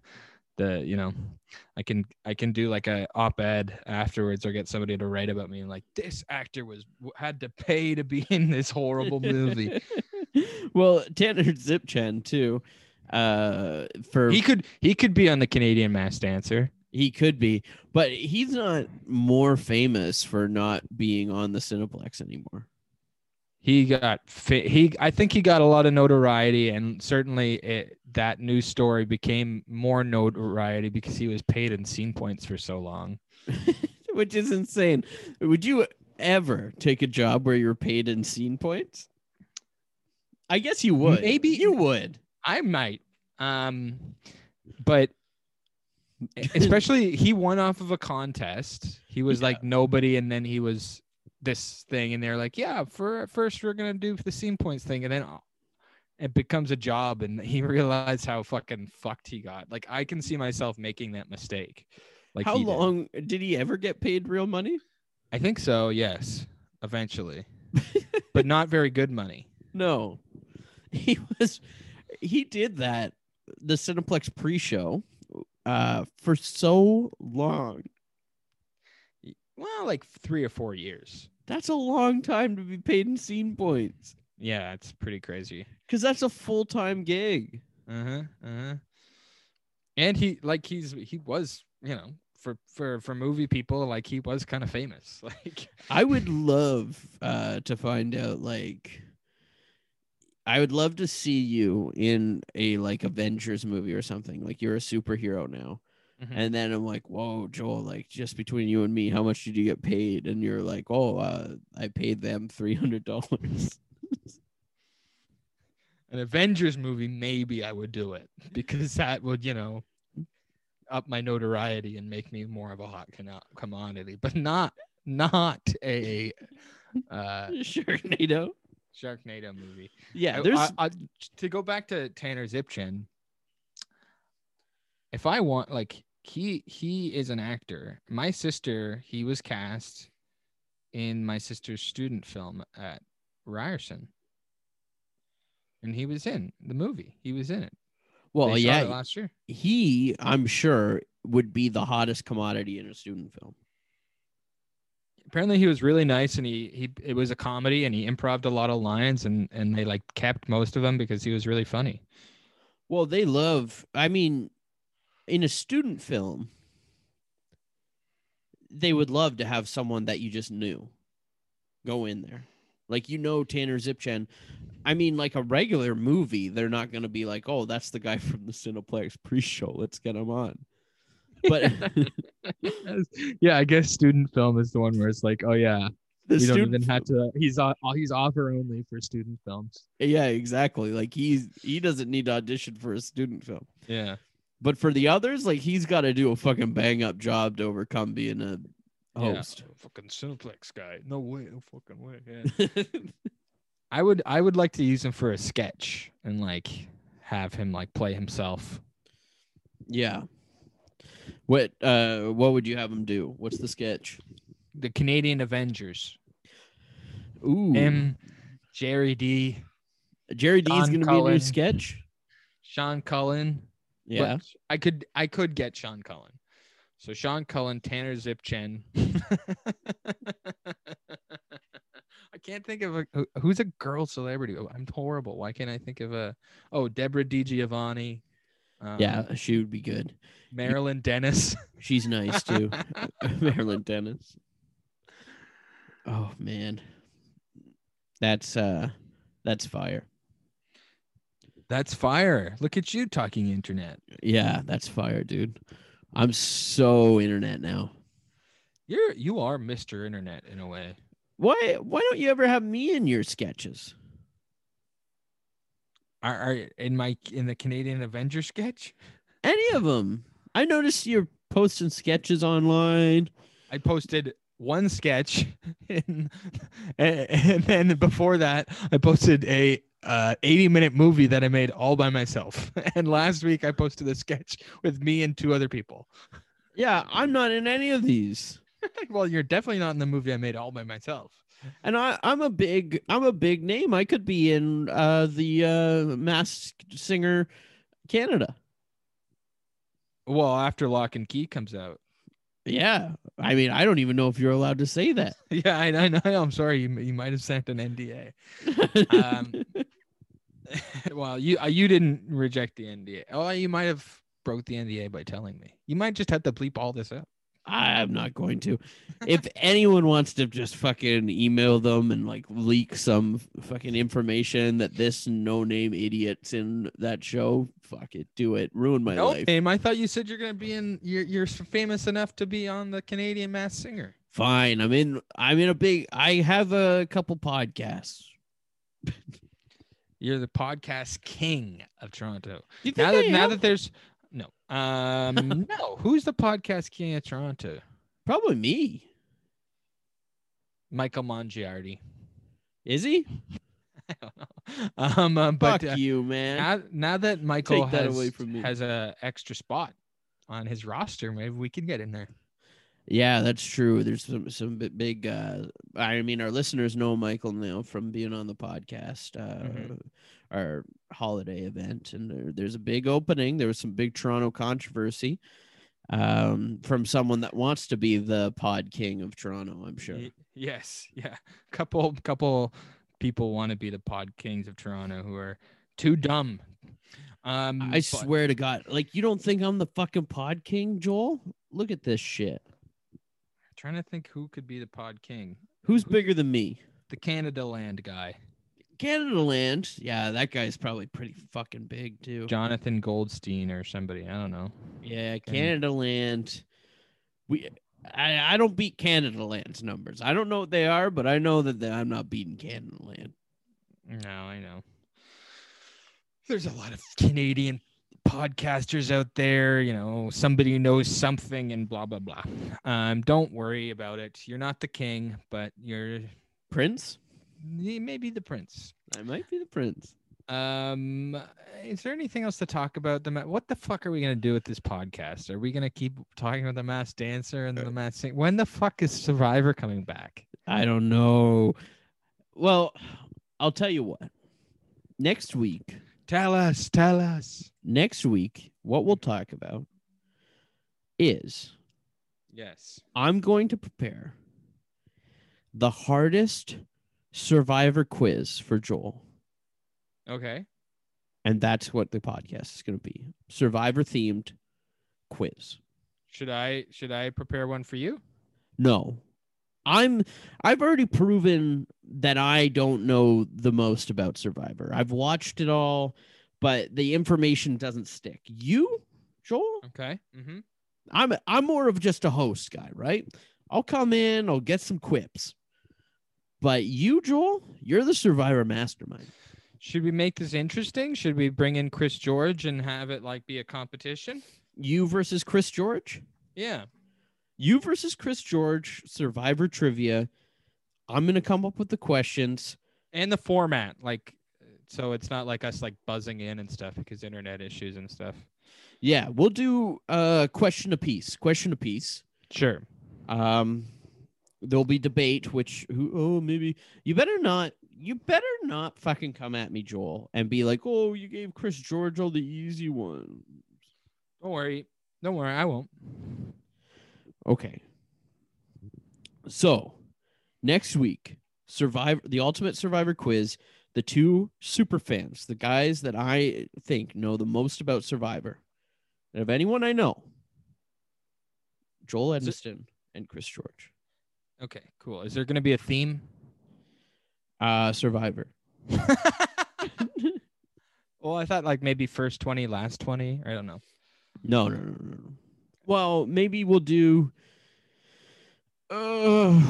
the you know, I can I can do like a op-ed afterwards or get somebody to write about me and like this actor was had to pay to be in this horrible movie. well, Tanner Zipchen too. Uh, for he could he could be on the Canadian Mass Dancer. he could be, but he's not more famous for not being on the Cineplex anymore. he got he i think he got a lot of notoriety and certainly it, that news story became more notoriety because he was paid in scene points for so long Which is insane. Would you ever take a job where you're paid in scene points? I guess you would. Maybe- you would. I might um but especially he won off of a contest he was Yeah. like nobody and then he was this thing and they're like yeah for first we're gonna do the scene points thing and then it becomes a job and he realized how fucking fucked he got like i can see myself making that mistake like How did. long did he ever get paid real money? I think so, yes, eventually. but not very good money. No. He was he did that the Cineplex pre-show uh for so long. Well, like 3 or 4 years. That's a long time to be paid in scene points Yeah, it's pretty crazy. cuz that's a full-time gig. Uh-huh. Uh-huh. And he like he's he was, you know, for for for movie people like he was kind of famous. Like I would love uh to find out like I would love to see you in a like Avengers movie or something. Like you're a superhero now. Mhm. And then I'm like, "Whoa, Joel, like just between you and me, how much did you get paid?" And you're like, "Oh, uh, I paid them $300." an Avengers movie maybe I would do it because that would, you know, up my notoriety and make me more of a hot commodity, but not not a uh, Sharknado. Sharknado movie. Yeah, there's I- I- to go back to Tanner Zipchen. If I want, like, he he is an actor. My sister, he was cast in my sister's student film at Ryerson, and he was in the movie. He was in it. well, They yeah, last year. he I'm sure would be the hottest commodity in a student film. Apparently, he was really nice, and he he it was a comedy, and he improved a lot of lines, and and they like kept most of them because he was really funny. Well, they love. I mean, in a student film, they would love to have someone that you just knew go in there, like you know Tanner Zipchen. I mean, like a regular movie, they're not going to be like, "Oh, that's the guy from the Cineplex pre-show. Let's get him on." But yeah, I guess student film is the one where it's like, oh yeah, the we don't even have to. He's o- he's offer only for student films. Yeah, exactly. Like he's he doesn't need to audition for a student film. Yeah, But for the others, like he's got to do a fucking bang up job to overcome being a host. fucking Cineplex guy. No way, no fucking way. Yeah. I would I would like to use him for a sketch and like have him like play himself. yeah. What uh what would you have them do? What's the sketch? The Canadian Avengers. Ooh. Him, Gerry Dee, Gerry Dee's Sean going to be a new sketch? Sean Cullen. Yeah. I could I could get Sean Cullen. So Sean Cullen, Tanner Zipchen. I can't think of a who's a girl celebrity. Oh, I'm horrible. Why can't I think of a oh Deborah DiGiovanni. Um, yeah, she would be good. Marilyn Denis. She's nice too. Marilyn Denis. Oh man. That's uh that's fire. That's fire. Look at you talking internet. Yeah, that's fire, dude. I'm so internet now. You're you are Mr. Internet in a way. Why why don't you ever have me in your sketches? Are, are in my in the Canadian Avenger sketch? Any of them? I noticed you're posting sketches online. I posted one sketch, and, and then before that, I posted a uh, 80 minute movie that I made all by myself. And last week, I posted a sketch with me and two other people. Yeah, I'm not in any of these. well, you're definitely not in the movie I made all by myself. And I, I'm a big I'm a big name. I could be in uh the uh masked singer Canada. Well, after Lock and Key comes out. Yeah. I mean, I don't even know if you're allowed to say that. Yeah, I, I know. I'm sorry. You, you might have sent an NDA. Um, well, you uh, you didn't reject the NDA. Oh, you might have broke the NDA by telling me. You might just have to bleep all this out. I'm not going to. If anyone wants to just fucking email them and like leak some fucking information that this no name idiot's in that show, fuck it, do it. Ruin my no life. name. I thought you said you're gonna be in. You're you're famous enough to be on the Canadian Mass Singer. Fine. I'm in I'm in a big I have a couple podcasts. You're the podcast king of Toronto. You think Now I that now that there's no um no who's the podcast king of Toronto? probably me. Michael Mongiardi. Is he? I don't know. Um, uh, but Fuck uh, you, man. now, now that Michael Take that has, away from me. has a extra spot on his roster, maybe we can get in there. Yeah, that's true. There's some some big. Uh, I mean, our listeners know Michael now from being on the podcast, uh, Mhm. Our holiday event, and there, there's a big opening. There was some big Toronto controversy um, from someone that wants to be the pod king of Toronto. I'm sure. Yes, yeah. Couple couple people want to be the pod kings of Toronto who are too dumb. Um, I but- swear to God, like you don't think I'm the fucking pod king, Joel? Look at this shit. trying to think who could be the pod king. Who's Who- bigger than me? The Canadaland guy, Canadaland. Yeah, that guy's probably pretty fucking big too. Jonathan Goldstein or somebody. I don't know. Yeah, Canadaland. We I, I don't beat Canadaland's numbers. I don't know what they are, but I know that they- I'm not beating Canadaland. No, I know. There's a lot of Canadian podcasters out there, you know, somebody knows something and blah blah blah. Um, don't worry about it. You're not the king, but you're Prince. He may be the prince. I might be the prince. Um, is there anything else to talk about? The ma- what the fuck are we gonna do with this podcast? Are we gonna keep talking about the mass dancer and the mass singer? When the fuck is Survivor coming back? I don't know. Well, I'll tell you what. Next week, Tell us, tell us. next week, what we'll talk about is Yes. I'm going to prepare the hardest survivor quiz for Joel. Okay. And that's what the podcast is going to be. Survivor themed quiz. Should I should I prepare one for you? No. I'm I've already proven that I don't know the most about Survivor. I've watched it all, but the information doesn't stick. You, Joel? Okay. Mm-hmm. I'm I'm more of just a host guy, right? I'll come in, I'll get some quips. But you, Joel, you're the Survivor mastermind. Should we make this interesting? Should we bring in Chris George and have it like be a competition? You versus Chris George. Yeah. You versus Chris George, Survivor trivia. I'm gonna come up with the questions. And the format, like so it's not like us like buzzing in and stuff because internet issues and stuff. Yeah, we'll do uh question a piece. Question a piece. Sure. Um there'll be debate which who oh maybe you better not you better not fucking come at me, Joel, and be like, oh, you gave Chris George all the easy one. Don't worry. Don't worry, I won't. Okay. So next week, Survivor the Ultimate Survivor quiz, the two super fans, the guys that I think know the most about Survivor. And of anyone I know, Joel Is Edmiston and Chris George. Okay, cool. Is there gonna be a theme? Uh Survivor. well, I thought like maybe first 20, last 20. I don't know. No, no, no, no, no. Well, maybe we'll do. Uh,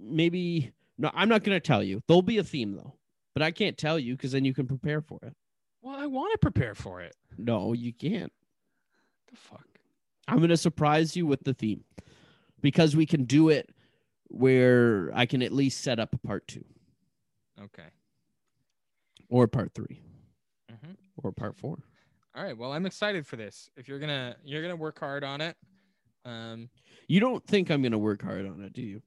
maybe no. I'm not gonna tell you. There'll be a theme though, but I can't tell you because then you can prepare for it. Well, I want to prepare for it. No, you can't. The fuck? I'm gonna surprise you with the theme because we can do it where I can at least set up a part two Okay. or part 3 Mhm. or part four. All right. Well, I'm excited for this. If you're gonna you're gonna work hard on it. Um, You don't think I'm gonna work hard on it, do you?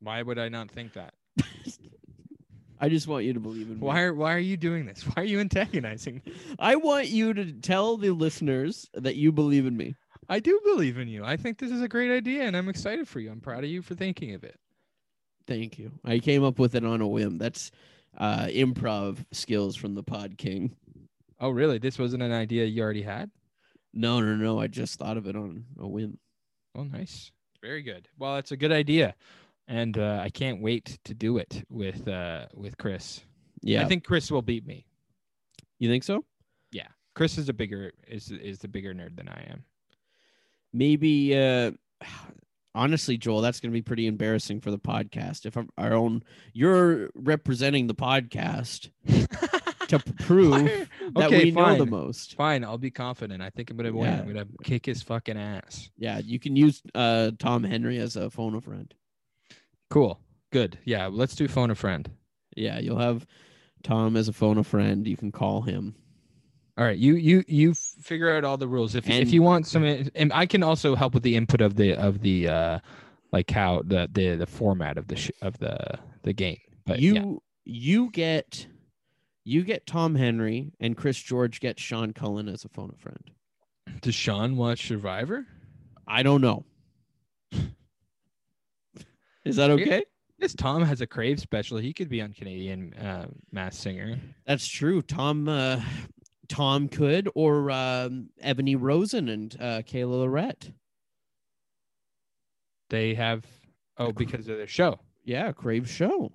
why would I not think that? I just want you to believe in me. Why are why are you doing this? Why are you antagonizing? me? I want you to tell the listeners that you believe in me. I do believe in you. I think this is a great idea, and I'm excited for you. I'm proud of you for thinking of it. Thank you. I came up with it on a whim. That's uh, improv skills from the Pod King. Oh, really? This wasn't an idea you already had? No, no, no. I just thought of it on a whim. Oh, nice. Very good. Well, it's a good idea, and uh, I can't wait to do it with uh, with Chris. Yeah. I think Chris will beat me. you think so? Yeah, Chris is a bigger is is the bigger nerd than I am. Maybe. Uh, honestly, Joel, that's going to be pretty embarrassing for the podcast. If our own, you're representing the podcast to prove Why- that okay, we know the most. Fine, I'll be confident. I think I'm gonna win. Yeah. I'm gonna kick his fucking ass. Yeah, you can use uh, Tom Henry as a phone a friend. Cool. Good. Yeah. Let's do phone a friend. Yeah, you'll have Tom as a phone a friend. You can call him. All right, you you you figure out all the rules. If And- if you want some, and I can also help with the input of the of the uh like how the the the format of the sh- of the the game. But you yeah. you get you get Tom Henry and Chris George get Sean Cullen as a phone a friend. does Sean watch Survivor? I don't know. Is that okay? This Tom has a Crave special. He could be on Canadian uh, Mass Singer. That's true. Tom uh, Tom could or um, Evany Rosen and uh, Kayla Lorette. They have oh because of their show. Yeah, Crave show.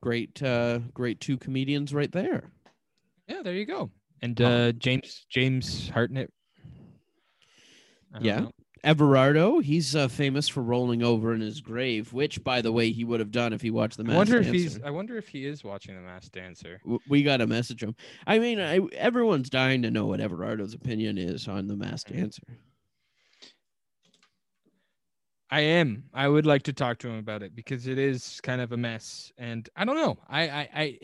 Great uh great two comedians right there. Yeah, there you go. And uh, James James Hartnett. Yeah. know. Everardo, he's uh, famous for rolling over in his grave, which, by the way, he would have done if he watched the I Masked wonder if he's. I wonder if he is watching the Masked Dancer. W- we got to message him. I mean, I, everyone's dying to know what Everardo's opinion is on the Masked Mhm. Dancer. I am. I would like to talk to him about it because it is kind of a mess, and I don't know. I I I,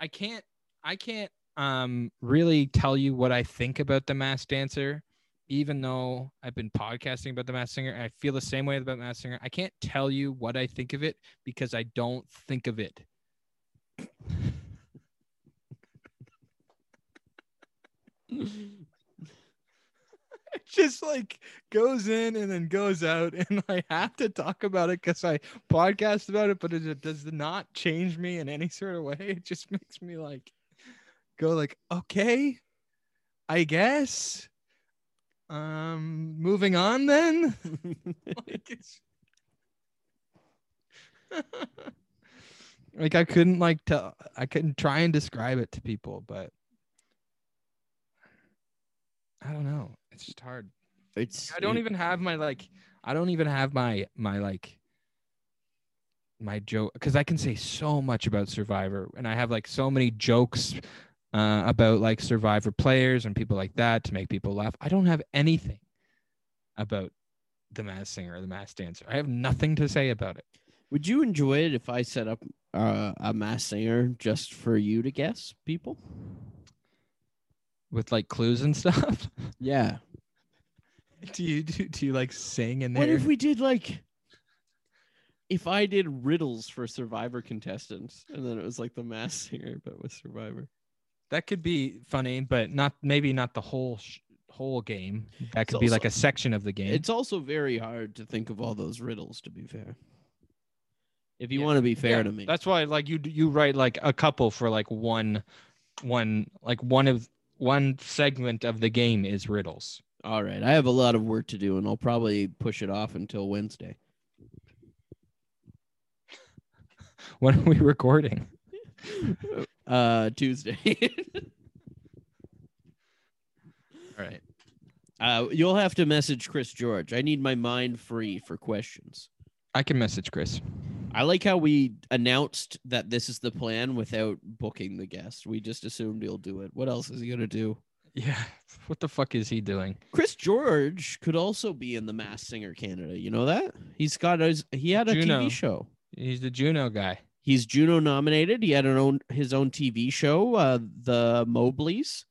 I can't I can't um really tell you what I think about the Masked Dancer, even though I've been podcasting about the Masked Singer. I feel the same way about Masked Singer. I can't tell you what I think of it because I don't think of it. it just like goes in and then goes out and i have to talk about it because i podcast about it but it does not change me in any sort of way it just makes me like go like okay i guess um moving on then like, it's... like i couldn't like tell i couldn't try and describe it to people but I don't know. It's just hard. It's I don't it- even have my like. I don't even have my my like my joke because I can say so much about Survivor, and I have like so many jokes uh, about like Survivor players and people like that to make people laugh. I don't have anything about the Masked Singer or the Masked Dancer. I have nothing to say about it. Would you enjoy it if I set up uh, a mass singer just for you to guess people? With like clues and stuff. Yeah. do you do, do you like sing in What if we did like if I did riddles for Survivor contestants and then it was like the mass singer but with Survivor? That could be funny, but not maybe not the whole sh- whole game. That could be like a section of the game. It's also very hard to think of all those riddles to be fair. If you Yeah. want to be fair Yeah, to me. That's why like you you write like a couple for like one one like one of one segment of the game is riddles. All right. I have a lot of work to do and I'll probably push it off until Wednesday. When are we recording? Uh Tuesday. All right. uh you'll have to message Chris George. I need my mind free for questions. I can message Chris. I like how we announced that this is the plan without booking the guest. We just assumed he'll do it. What else is he gonna do? Yeah. What the fuck is he doing? Chris George could also be in the Mass Singer Canada. You know that? He's got his he had a Juno. TV show. He's the Juno guy. He's Juno nominated. He had an own his own TV show, uh, the Moblees.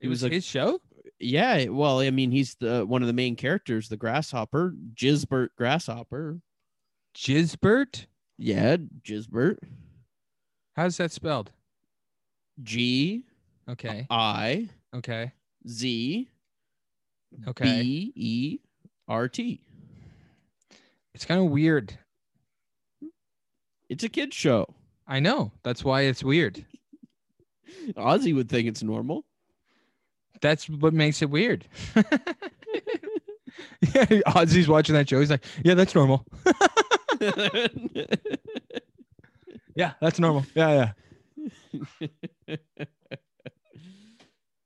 It was was a- his show? Yeah, well, I mean, he's the one of the main characters, the grasshopper, Gizbert Grasshopper. Jizbert? Yeah, Gizbert. How's that spelled? G Okay. I Okay. Z Okay. B E R T. It's kind of weird. It's a kid show. I know. That's why it's weird. Ozzy would think it's normal. That's what makes it weird. yeah, Ozzy's watching that show. He's like, "Yeah, that's normal. Yeah, that's normal. Yeah, yeah."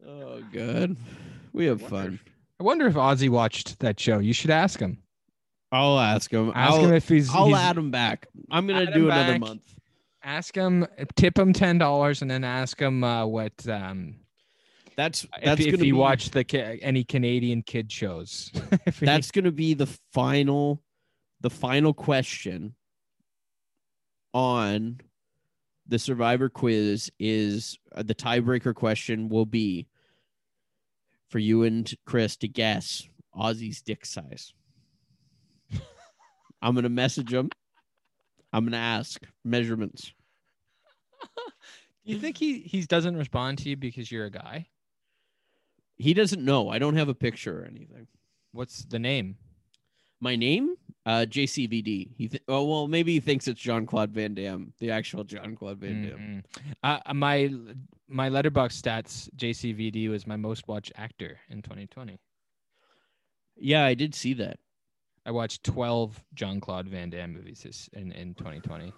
oh, good. We have fun. I wonder if Ozzy watched that show. You should ask him. I'll ask him. Ask I'll, him if he's. I'll he's- add him back. I'm gonna do another back. month. Ask him. Tip him ten dollars, and then ask him uh, what um That's that's if gonna he be, watched the any Canadian kid shows. If he- That's gonna be the final, the final question on the Survivor quiz. Is uh, the tiebreaker question will be for you and Chris to guess Ozzy's dick size. I'm gonna message him. I'm gonna ask measurements. Do you think he he doesn't respond to you because you're a guy? He doesn't know. I don't have a picture or anything. What's the name? My name, uh, JCVD. He th- oh well, maybe he thinks it's Jean Claude Van Damme, the actual Jean Claude Van Damme. Mm-mm. Uh, uh, my my Letterboxd stats JCVD was my most watched actor in 2020. Yeah, I did see that. I watched 12 Jean Claude Van Damme movies this in, in 2020.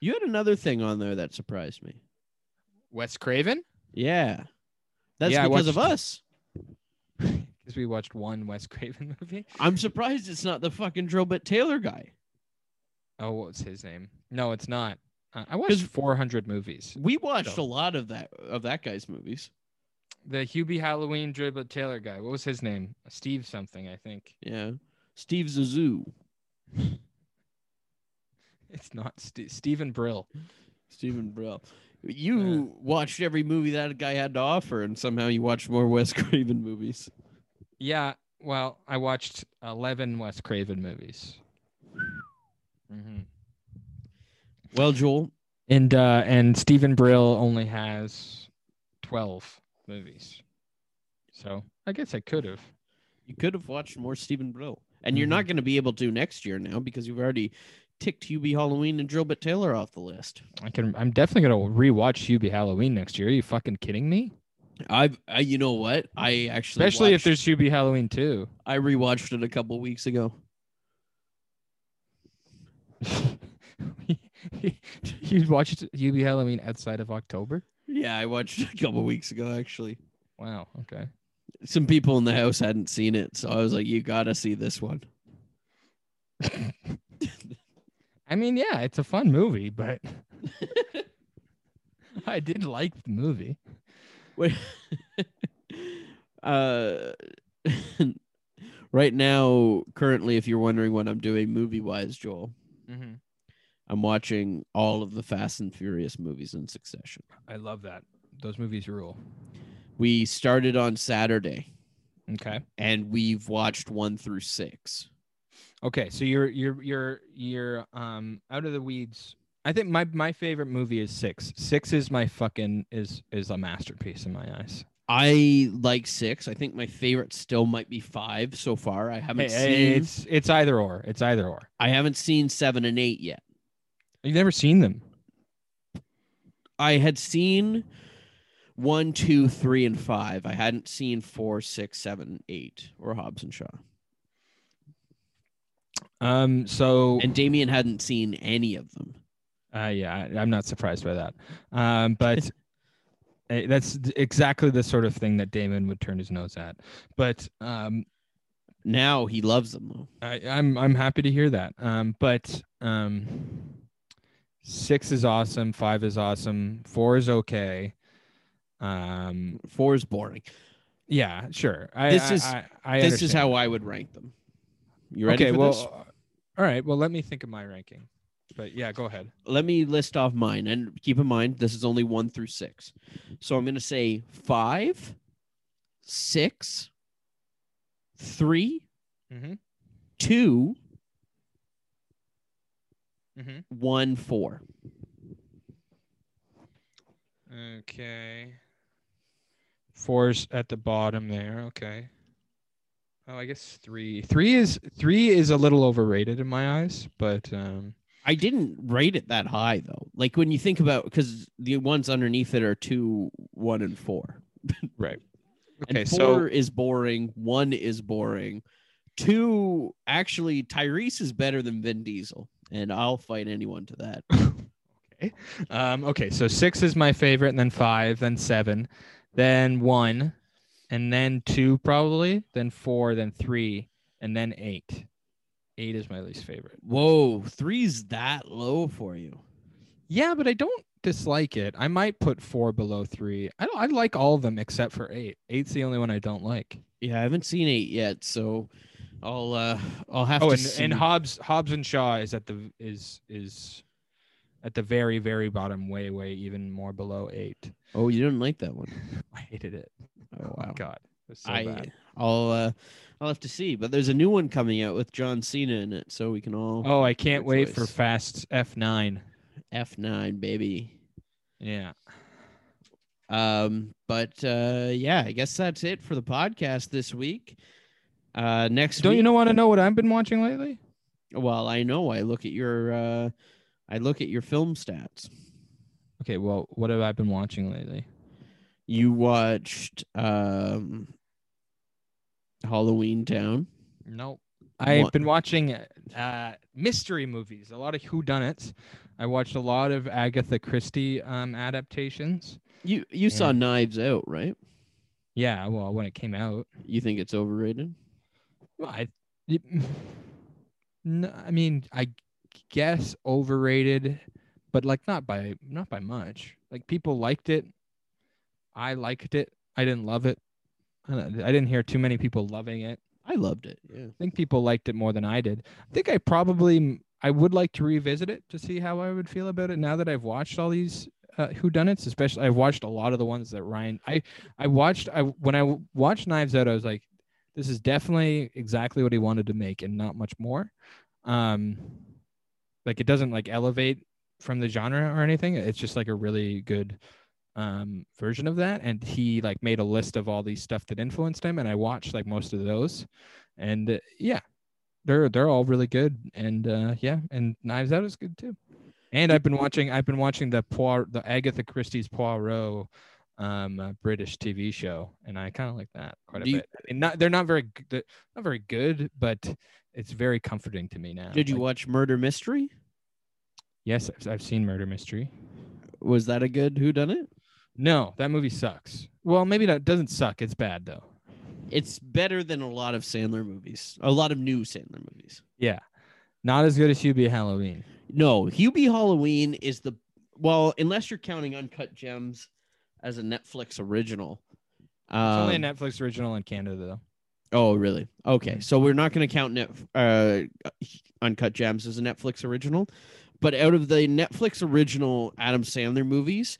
You had another thing on there that surprised me. Wes Craven? Yeah, that's Yeah, because of us. Because we watched one Wes Craven movie. I'm surprised it's not the fucking Drillbit Taylor guy. Oh, what's his name? No, it's not. Uh, I watched 400 movies. We watched So- a lot of that of that guy's movies. The Hubie Halloween Drillbit Taylor guy. What was his name? Steve something, I think. Yeah, Steve Zissou. It's not St- Stephen Brill. Stephen Brill. You watched every movie that guy had to offer, and somehow you watched more Wes Craven movies. Yeah, well, I watched 11 Wes Craven movies. hmm Well, Joel, And uh and Stephen Brill only has 12 movies. So, I guess I could have. you could have watched more Stephen Brill, and you're mm-hmm. not going to be able to next year now because you've already ticked Hubie Halloween and Drillbit Taylor off the list. I can I'm definitely going to rewatch Hubie Halloween next year. Are you fucking kidding me? I've, I, you know what? I actually, Especially if watched- there's Hubie Halloween too. I rewatched it a couple weeks ago. you watched Hubie Halloween outside of October? Yeah, I watched it a couple weeks ago actually. Wow, okay. Some people in the house hadn't seen it, so I was like, "You gotta see this one." I mean, yeah, it's a fun movie, but I did like the movie. Wait. uh, right now, currently, if you're wondering what I'm doing movie wise, Joel, Mm-hmm. I'm watching all of the Fast and Furious movies in succession. I love that. Those movies rule. We started on Saturday Okay. and we've watched one through six. Okay, so you're you're you're you're um out of the weeds. I think my my favorite movie is six. Six is my fucking is is a masterpiece in my eyes. I like six. I think my favorite still might be five so far. I haven't hey, seen. it's it's either or. It's either or. I haven't seen seven and eight yet. You've never seen them. I had seen one, two, three, and five. I hadn't seen four, six, seven, eight, or Hobbs and Shaw. Um. So And Damien hadn't seen any of them. Uh, yeah, I, I'm not surprised by that. Um, but uh, that's exactly the sort of thing that Damon would turn his nose at. But um, Now he loves them though. I, I'm I'm happy to hear that. Um, but um, six is awesome. Five is awesome. Four is okay. Um, Four is boring. yeah, sure. I, This I- is- I, I this is how I would rank them. You ready okay, well, this? all right. Well, let me think of my ranking. But yeah, go ahead. Let me list off mine, and keep in mind this is only one through six. So I'm going to say five, six, three, Mm-hmm. two, Mm-hmm. one, four. Okay. Four's at the bottom there. Okay. Oh, I guess three. Three is three is a little overrated in my eyes, but um, I didn't rate it that high though. Like when you think about because the ones underneath it are two, one, and four. right. And Okay, four so is boring. One is boring. Two, actually, Tyrese is better than Vin Diesel, and I'll fight anyone to that. okay, um, okay, so six is my favorite, and then five, then seven, then one, and then two probably, then four, then three, and then eight. Eight is my least favorite. Whoa, three's that low for you? Yeah, but I don't dislike it. I might put four below three. I don't, I like all of them except for eight. Eight's the only one I don't like. Yeah, I haven't seen eight yet, so I'll uh I'll have Oh, to and, see. and Hobbs Hobbs and Shaw is at the is is at the very very bottom, way way even more below eight. oh, you didn't like that one? I hated it. Oh wow. God, it so I bad. I'll uh I'll have to see, but there's a new one coming out with John Cena in it, so we can all Oh, I can't Good wait for. Fast F nine. F9 baby. Yeah. Um, but uh, yeah, I guess that's it for the podcast this week. Uh, next Don't week, you know want to know what I've been watching lately? Well, I know. I look at your uh, I look at your film stats. Okay, well, what have I been watching lately? You watched um, Halloween Town. Nope. I've What? been watching uh, mystery movies, a lot of whodunits. I watched a lot of Agatha Christie um, adaptations. You you saw Knives Out, right? Yeah, well, when it came out, You think it's overrated? Well, I, it, no, I mean, I guess overrated, but like not by not by much. Like people liked it. I liked it. I didn't love it. I I didn't hear too many people loving it. I loved it. Yeah. I think people liked it more than I did. I think I probably I would like to revisit it to see how I would feel about it now that I've watched all these uh, whodunits. Especially, I've watched a lot of the ones that Ryan. I I watched. I when I watched Knives Out, I was like, this is definitely exactly what he wanted to make, and not much more. Um, like it doesn't like elevate from the genre or anything. It's just like a really good um version of that and he like made a list of all these stuff that influenced him and i watched like most of those and uh, yeah they're they're all really good and uh yeah and knives out is good too and i've been watching i've been watching the Poir- the agatha christie's poirot um british tv show and i kind of like that quite a you- bit and not they're not very they're not very good but it's very comforting to me now Did you Like, watch Murder Mystery? yes I've, I've seen murder mystery Was that a good Who Done It? no that movie sucks well maybe that doesn't suck it's bad though It's better than a lot of Sandler movies. A lot of new Sandler movies. Yeah. Not as good as Hubie Halloween. No, Hubie Halloween is the well, unless you're counting Uncut Gems as a Netflix original. It's only a Um, Netflix original in Canada though. Oh, really? Okay, Mhm. so we're not going to count net uh, Uncut Gems as a Netflix original, but out of the Netflix original Adam Sandler movies,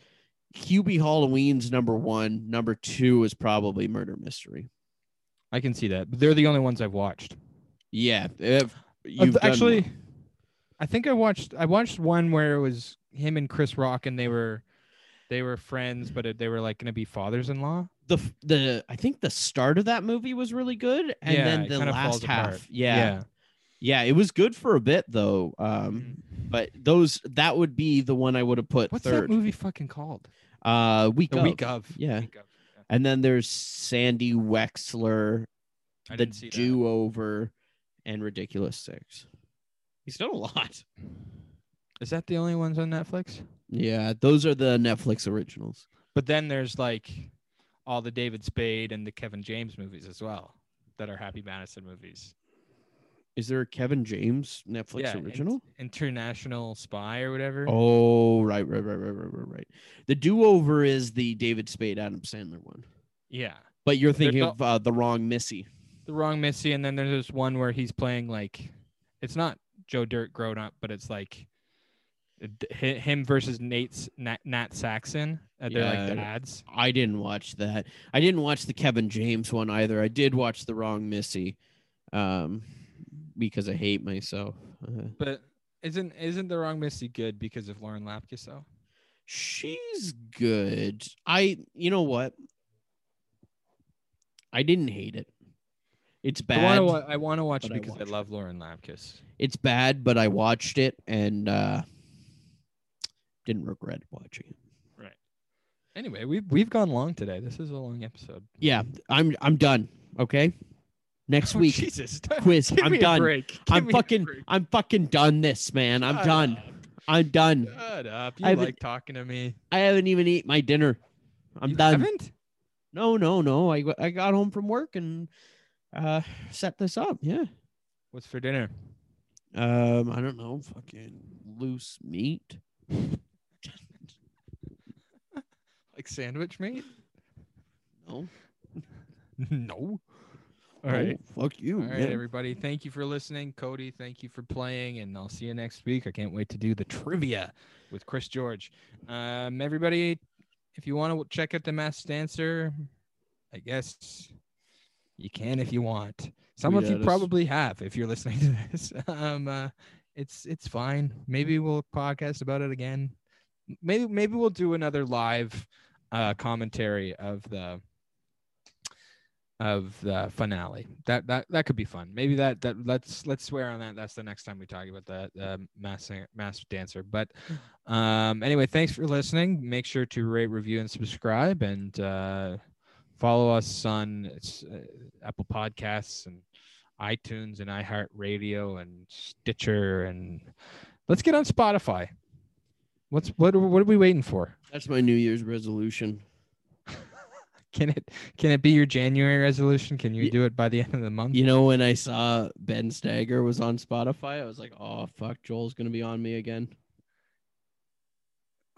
Hubie Halloween's number one. Number two is probably Murder Mystery. I can see that. But they're the only ones I've watched. Yeah, you've actually. I think I watched I watched one where it was him and Chris Rock and they were they were friends but they were like going to be fathers-in-law. the the I think the start of that movie was really good, and Yeah, then the last half, apart. yeah, yeah, it was good for a bit though. Um, but those that would be the one I would have put What's third. that movie fucking called? Uh, week The of. Week of. yeah. Week of. yeah. and then there's Sandy Wexler, I the didn't see that. do over, and Ridiculous Six. He's done a lot. Is that the only ones on Netflix? Yeah, those are the Netflix originals. But then there's like all the David Spade and the Kevin James movies as well that are Happy Madison movies. Is there a Kevin James Netflix Yeah, original? International Spy or whatever. Oh, right, right, right, right, right, right, right. The do over is the David Spade Adam Sandler one. Yeah. But you're thinking of uh, the wrong Missy. The wrong Missy. And then there's this one where he's playing like it's not Joe Dirt grown up, but it's like him versus Nate's Nat, Nat Faxon. Uh, they're Yeah. like dads. I didn't watch that. I didn't watch the Kevin James one either. I did watch the wrong Missy, um, because I hate myself. Uh, But isn't isn't the wrong Missy good because of Lauren Lapkus though? she's good. I, you know what? I didn't hate it. It's I bad. want to I want to watch it but I because I, love Lauren Lapkus. It's bad, but I watched it and uh, didn't regret watching it. Right. Anyway, we've we've gone long today. This is a long episode. Yeah, I'm I'm done. Okay. Next Oh, week Jesus. quiz. Give I'm done. break. I'm fucking. I'm fucking done this, man. I'm Shut done. up. I'm done. Shut up. You haven't- like talking to me. I haven't even eaten my dinner. I'm You done. haven't? No, no, no. I I got home from work and uh set this up. Yeah. What's for dinner? Um, I don't know. Fucking loose meat. Like sandwich meat? No. no. All right. Fuck you. All right, yeah. everybody. Thank you for listening. Cody, thank you for playing, and I'll see you next week. I can't wait to do the trivia with Chris George. Um, everybody, if you want to check out the Masked Dancer, I guess you can if you want. Some Tweet of you us. probably have if you're listening to this. Um, uh, it's it's fine. Maybe we'll podcast about it again. Maybe maybe we'll do another live uh, commentary of the of the finale. That that that could be fun. Maybe that that let's let's swear on that. That's the next time we talk about that uh, mass mass dancer. But um, anyway, thanks for listening. Make sure to rate, review, and subscribe, and uh, follow us on uh, Apple Podcasts and iTunes and iHeartRadio and Stitcher, and let's get on Spotify. What's what? What are we waiting for? That's my New Year's resolution. Can it can it be your January resolution? Can you Ye- do it by the end of the month? You know, when I saw Ben Stagger was on Spotify, I was like, "Oh fuck, Joel's gonna be on me again."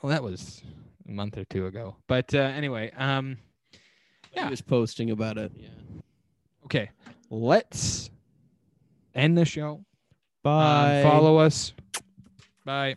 Well, that was a month or two ago. But uh, anyway, um, He Yeah. was posting about it. Yeah. okay. let's end the show. Bye. Um, follow us. Bye.